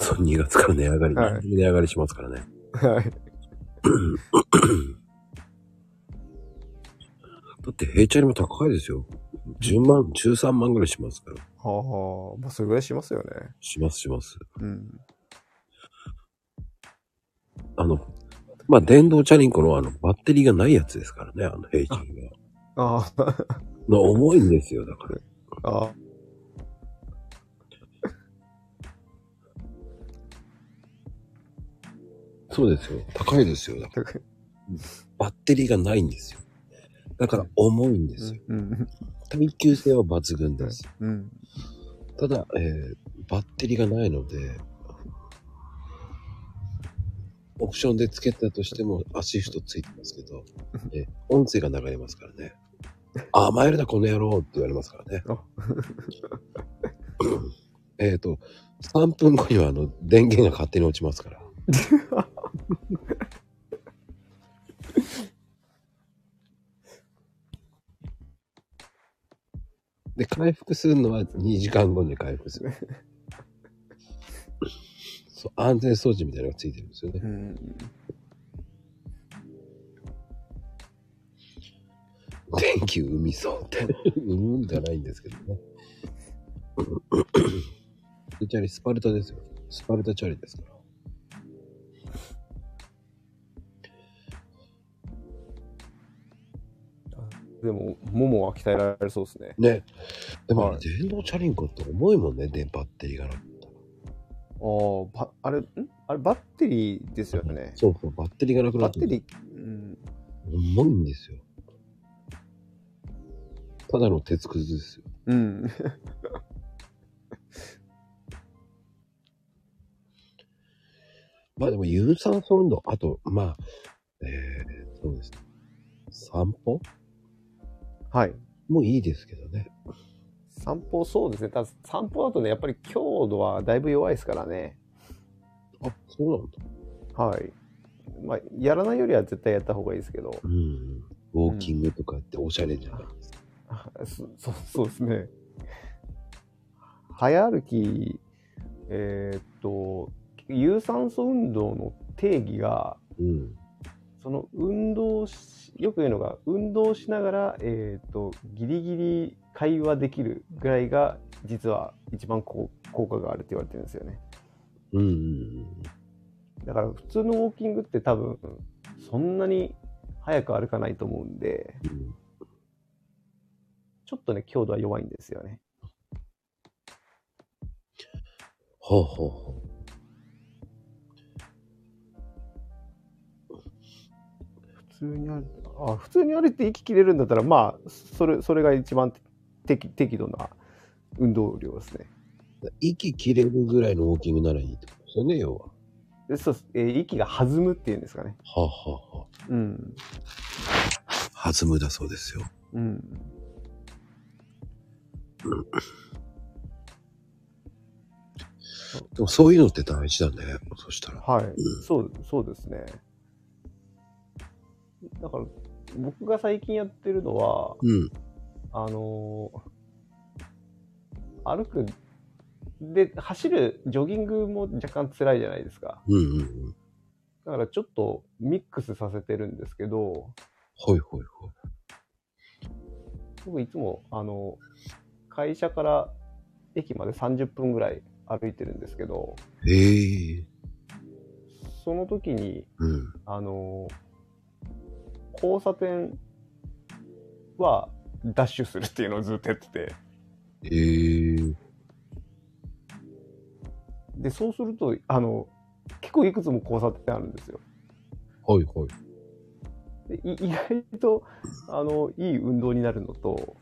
そう、2月から値上がり、
はい
値上がりしますからね。
はい。(coughs)
だって、ヘイチャリも高いですよ。10万、13万ぐらいしますから。
はあ、まあそれぐらいしますよね。
します、します。
うん。
あの、まあ、電動チャリンコのあの、バッテリーがないやつですからね、あの、ヘイチャリが。
ああ、
の重いんですよ、だから。
ああ、
そうですよ。高いですよ。だから (laughs) バッテリーがないんですよ。だから重いんですよ。
うん。
耐久性は抜群です。
うん。
ただ、えーバッテリーがないので、オプションでつけたとしてもアシストついてますけど、えー音声が流れますからね。甘えるな、この野郎って言われますからね
あ。(laughs)
えっと、3分後にはあの、電源が勝手に落ちますから。(laughs) (laughs) で、回復するのは2時間後に回復する。そう、安全装置みたいなのがついてるんですよね
う。ん。
電気生みそうって。生むんじゃないんですけどね。(laughs) でチャリ、スパルタですよ。スパルタチャリですか
でも、ももは鍛えられそうですね。
ね。でも、
はい
電動チャリンコって重いもんね、電バッテリーがなかったら。
ああ、ばあれ、ん？あれ、バッテリーですよね。
そうそう、バッテリーがなくなって
バッテリー、うん。
重いんですよ。ただの鉄くずですよ。
うん。(laughs)
まあでも有酸素運動、あと、まあ、えー、そうですね。散歩？
はい。
もいいですけどね。
散歩、そうですね。ただ散歩だとね、やっぱり強度はだいぶ弱いですからね。
あ、そうなんだ。
はい。まあ、やらないよりは絶対やった方がいいですけど。
うん。ウォーキングとかっておしゃれじゃないですか。
あそそうそうですね。早歩き、えーっと、有酸素運動の定義が、
うん。
その運動し、よく言うのが、運動しながら、えーっと、ギリギリ会話できるぐらいが、実は一番効果があるって言われてるんですよね。
うんうん
だから普通のウォーキングって多分、そんなに早く歩かないと思うんで、
うん。
ちょっとね、強度は弱いんですよね。
ほうほうほ
普通に歩あ普通に歩いて息切れるんだったらまあそれそれが一番適適度な運動量ですね
う。息切れるぐらいのウォーキングならいいってことですよね、要は。
でそうえー息が弾むっていうんですかね
はあ、はあは
うん
あ、弾むだそうですよ。
うん
でもそういうのって大事だね。そしたら。
はいそうそうですねだから僕が最近やってるのは
うん。
あのー歩くで走るジョギングも若干辛いじゃないですか
うんうんうん。
だからちょっとミックスさせてるんですけど
ほいほいほい。
僕いつもあの会社から駅まで30分ぐらい歩いてるんですけど
へえ。
その時に
うん。
あの交差点はダッシュするっていうのをずっとやってて
へえ。
でそうするとあの結構いくつも交差点あるんですよ
ほいほい。
でい (laughs) 意外とあのいい運動になるのと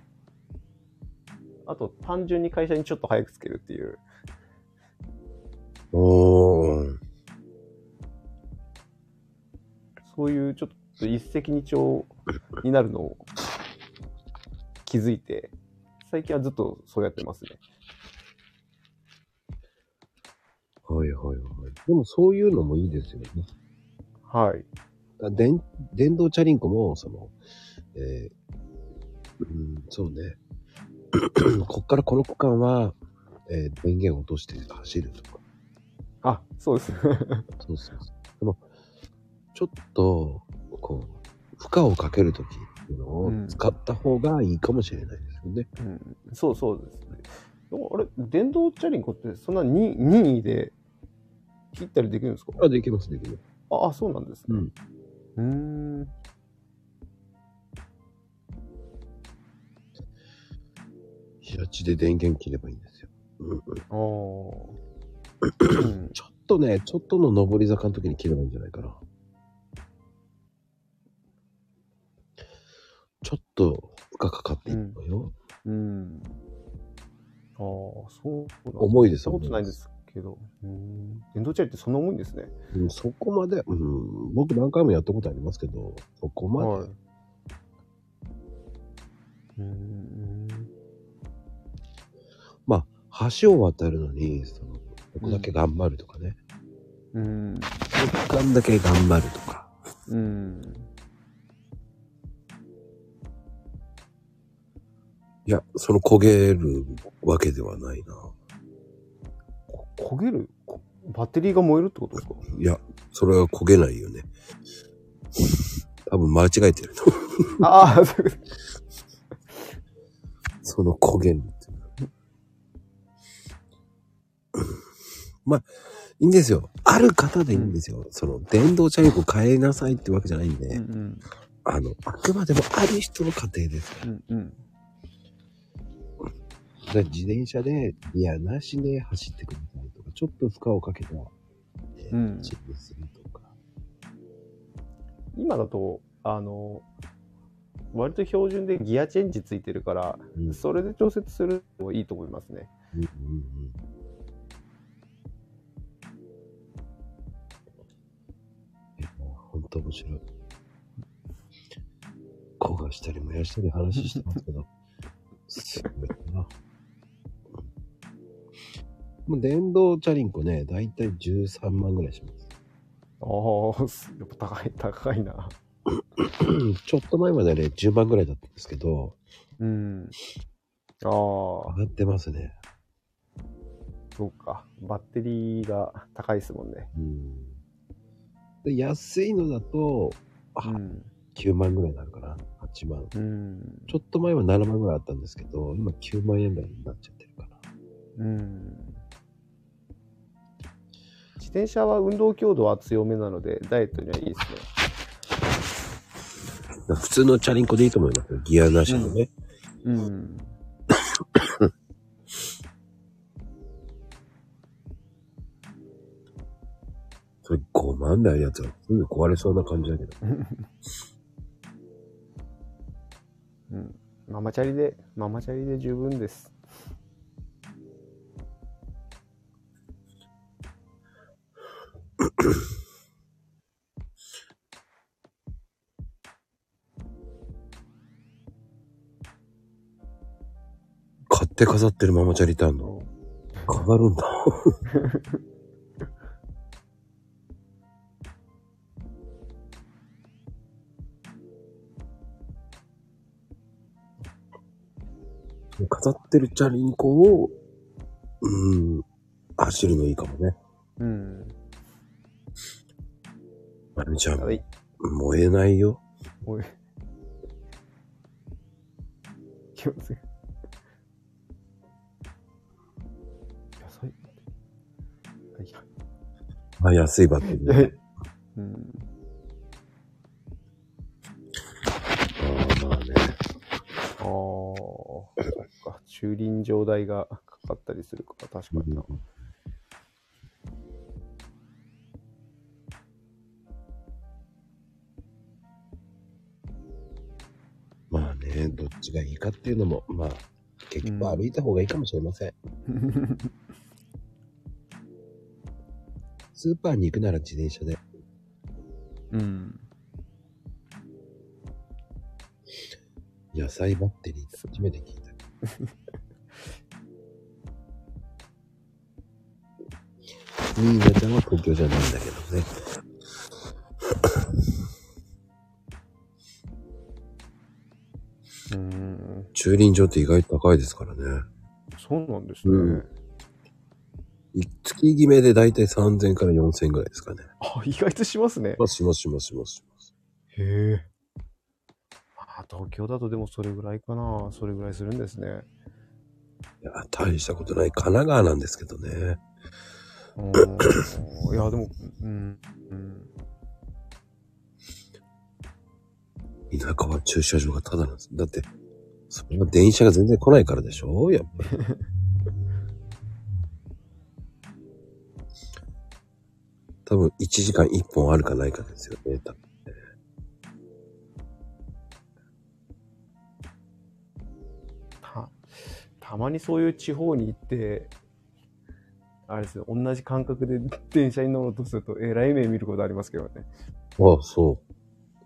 あと単純に会社にちょっと早く着けるっていう
おー。
そういうちょっと一石二鳥になるのを気づいて、最近はずっとそうやってますね。
はいはいはい。でもそういうのもいいですよね。
はい。
だ電電動チャリンコも、その、えーうん、そうね。(clears throat) こっからこの区間は、えー電源を落として走るとか。
あ、そうです。(laughs)
そうそうそう。でも、ちょっと、こう、負荷をかけるときっていうのを
うん
使った方がいいかもしれないですよね。
うん、そうそうですね。あれ、電動チャリンコってそんなに任意で切ったりできるんですか？
あ、できます、できます。
ああ、そうなんですね。
うん。
うーん。
平地で電源切ればいいんですよ。うんうん。
ああ。うん
ちょっとね、ちょっとの上り坂の時に切ればいいんじゃないかな。ちょっと負荷かかっていくのよ。
うん。ああ、そう
重いです
したことないんですけど。うん。電動チャリってそんな重いんですね。
うん、そこまで、うん、僕何回もやったことありますけど、そこまで、
はい。うん。
まあ、橋を渡るのに、その、ここだけ頑張るとかね。
うん。
一貫だけ頑張るとか。
うん。
いや、その焦げるわけではないな。
こ焦げる？こバッテリーが燃えるってことですか？
いや、それは焦げないよね。多分間違えてると。
ああ、そういうこと
その焦げるっていうのまあ、いいんですよ。ある方でいいんですよ。その、電動チャリンコ変えなさいってわけじゃないんで、
うん
あの、あくまでもある人の家庭です。
うん。うん
で自転車でギアなしで走ってくださいとか、ちょっと負荷をかけた、えー
うん
走りするとか。
今だと、あの、割と標準でギアチェンジついてるから、
うん
それで調節するのもいいと思いますね。
うんうんうんいや、ほんと面白い。焦がしたり燃やしたり話してますけど、すごいな。もう電動チャリンコね、だいたい13万ぐらいします。
ああ、すやっぱ高い、高いな。(coughs)
ちょっと前までね、10万ぐらいだったんですけど、
うん。ああ、
上がってますね。
そうか。バッテリーが高いですもんね。
うん。で安いのだと、あ
うん。
9万ぐらいになるかな。8万。
うん。
ちょっと前は7万ぐらいあったんですけど、今9万円台になっちゃってるかな。
うん。自転車は運動強度は強めなので、ダイエットにはいいですね。
普通のチャリンコでいいと思いますよ。ギアなしのね。
うん。
それ5万台やつはすぐ壊れそうな感じだけど。
うん。ママチャリで、ママチャリで十分です。
買って飾ってるママチャリってあんの？飾るんだ。(laughs) 飾ってるチャリンコを、うん、走るのいいかもね。
うん。
まるみちゃん、
はい。
燃えないよ。
おい。気をつけ。野菜いや
あ、安いバッテリー。
えうん。
ああ、まあね。
ああ、そっか。駐輪場代がかかったりするから、確かにな。
まあね、どっちがいいかっていうのも、まあ、結局歩いた方がいいかもしれません。スーパーに行くなら自転車で。
うん。
野菜バッテリーって初めて聞いた。(laughs) 新潟は東京じゃないんだけどね。
うん。
駐輪場って意外と高いですからね。
そうなんですね。
うんい月決めでだいたい3000から4000ぐらいですかね。
あ、意外としますね。
まあ、しますしますしますします。
へえ。あ、東京だとでもそれぐらいかな。それぐらいするんですね。
いや、大したことない神奈川なんですけどね。
うん。いや、でも、うん。うん。
田舎は駐車場がタダなんです。だって、それは電車が全然来ないからでしょ？やっぱり。(laughs) 分1時間1本あるかないかですよね。多分
たたまにそういう地方に行って、あれですよ、同じ感覚で電車に乗ろうとすると、えらい目見ることありますけどね。
ああ、そう。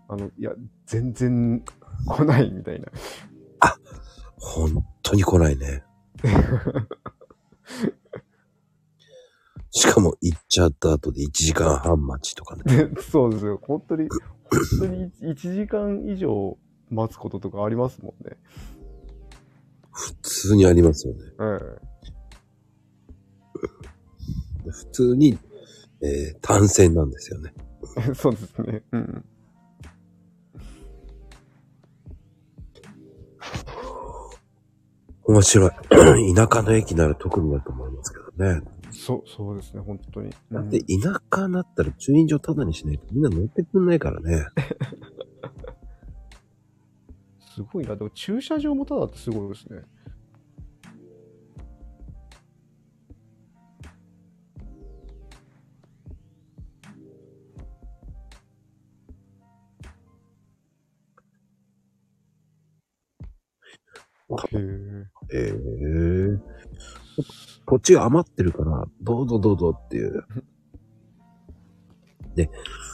あの、いや、全然来ないみたいな。
本当に来ないね。(laughs) しかも行っちゃった後で1時間半待ちとかね。
で (laughs) そうですよ。本当に、本当に1時間以上待つこととかありますもんね。
普通にありますよね。
え
普通に、えー単線なんですよね。
え (laughs) そうですね。うん。
面白い。(clears throat) 田舎の駅なら特にだと思いますけどね。
そう、そうですね、本当に。うん
だって田舎になったら駐輪場タダにしないとみんな乗ってくんないからね。(laughs)
すごいな。でも駐車場もただってすごいですね。へえ。
ええ土地が余ってるから、どうぞどうぞっていう。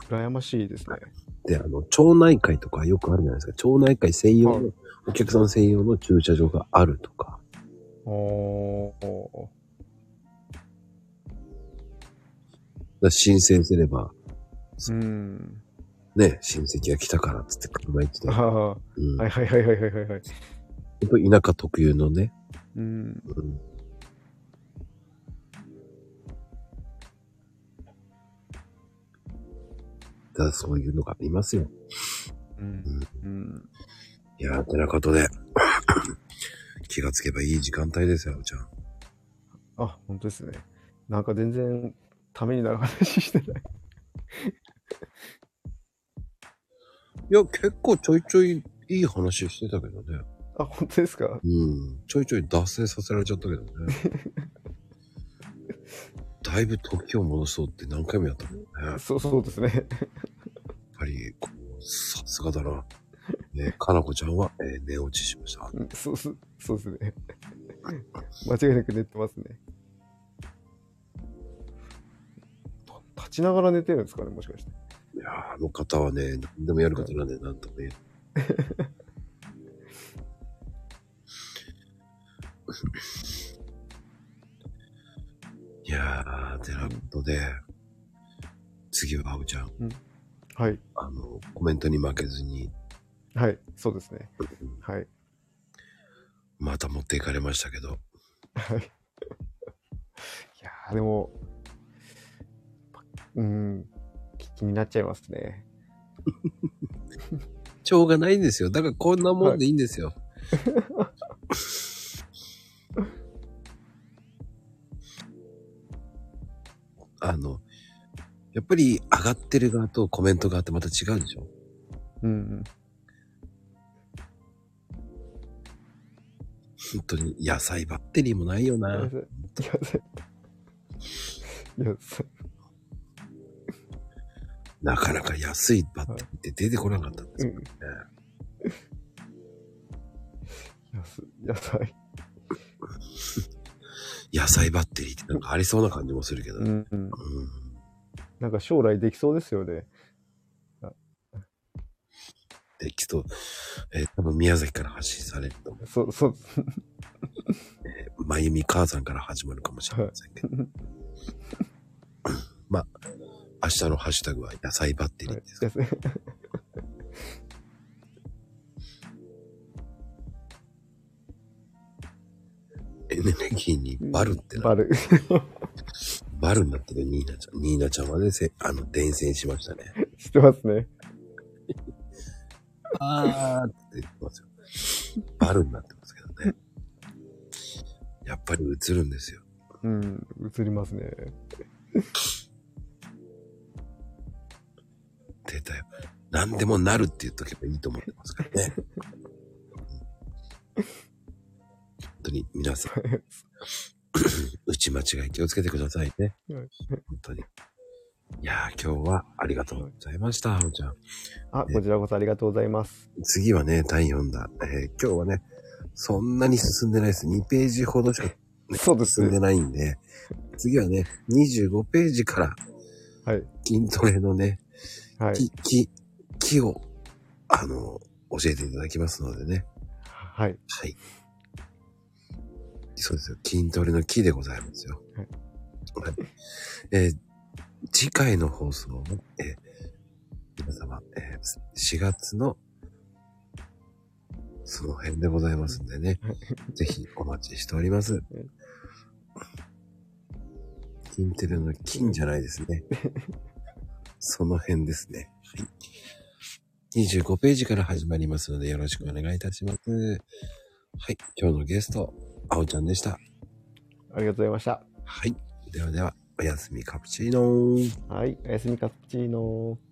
羨ましいですね。
で、あの、町内会とかよくあるじゃないですか。町内会専用の、
はい
お客さん専用の駐車場があるとか。
おー。
だ申請すれば、
うん。
ね、親戚が来たからっつって車行ってた。
は
うん。
いはいはいはいはいはいはい。
本当田舎特有のね。
うん。
うん。だそういうのがありますよ。
うん。うん。
いやー、てなことで。(coughs) 気がつけばいい時間帯ですよ、おちゃん。
あ、本当ですね。なんか全然ためになる話してない。
いや、結構ちょいちょいいい話してたけどね。
あ、本当ですか？
うん。ちょいちょい脱線させられちゃったけどね。(laughs) だいぶ時を戻そうって何回もやったもんね。やっ
そうそうですね。
ぱり、こうさすがだな。ね、かなこちゃんは、えー寝落ちしました。
うんそうす、そうですね。間違いなく寝てますね。と立ちながら寝てるんですかね、もしかして。
いやーあの方はね、何でもやる方なんで、なんとも言えい。(laughs) いやー、てなことで、次はあおちゃん、
はい。
あの、コメントに負けずに、
はい。そうですね。はい。
また持っていかれましたけど、
はい。(laughs) いやー、でも、うん、気になっちゃいますね。(laughs)
しょうがないんですよ。だからこんなもんでいいんですよ。あの、やっぱり上がってる側とコメント側ってまた違うでしょ？
うんうん。
本当に野菜バッテリーもないよな。
いや、いや、そ
なかなか安いバッテリーって出てこなかったんですよね。
やす野菜。
野菜バッテリーってなんかありそうな感じもするけど。うん。
うんうん。なんか将来できそうですよね。
で、きっと、えー多分宮崎から発信されると思う。
そう、そう、
えーまゆみ母さんから始まるかもしれませんけど。(laughs) まあ、明日のハッシュタグは野菜バッテリーです。
野菜
エネルギーにバルってな、
バル。
バルになってるニーナちゃん。ニーナちゃんまでせ、あの、伝染しましたね。
知ってますね。
あーって言ってますよ。バルになってますけどね。やっぱり映るんですよ。
うん、映りますね。
出たよ。何でもなるって言っとけばいいと思ってますからね。本当に皆さん、(laughs) 打ち間違い気をつけてくださいね。
はい
本当に。いやー、今日はありがとうございました、あおちゃん。
あ、
ね
こちらこそありがとうございます。
次はね、第4弾。えー今日はね、そんなに進んでないです。2ページほどしか
そうです
進んでないんで、次はね、25ページから
はい。
筋トレのね、
はい。
木、木、木を、あの、教えていただきますのでね。
はい。
はい。そうですよ。筋トレの木でございますよ。
はい
はい。えー次回の放送も、えー皆様、えー4月の、その辺でございますんでね。ぜひお待ちしております。筋トレの金じゃないですね。その辺ですね。はい。25ページから始まりますのでよろしくお願いいたします。はい。今日のゲスト、あおちゃんでした。
ありがとうございました。
はい。ではでは、おやすみカプチーノー。
はい。おやすみカプチーノー。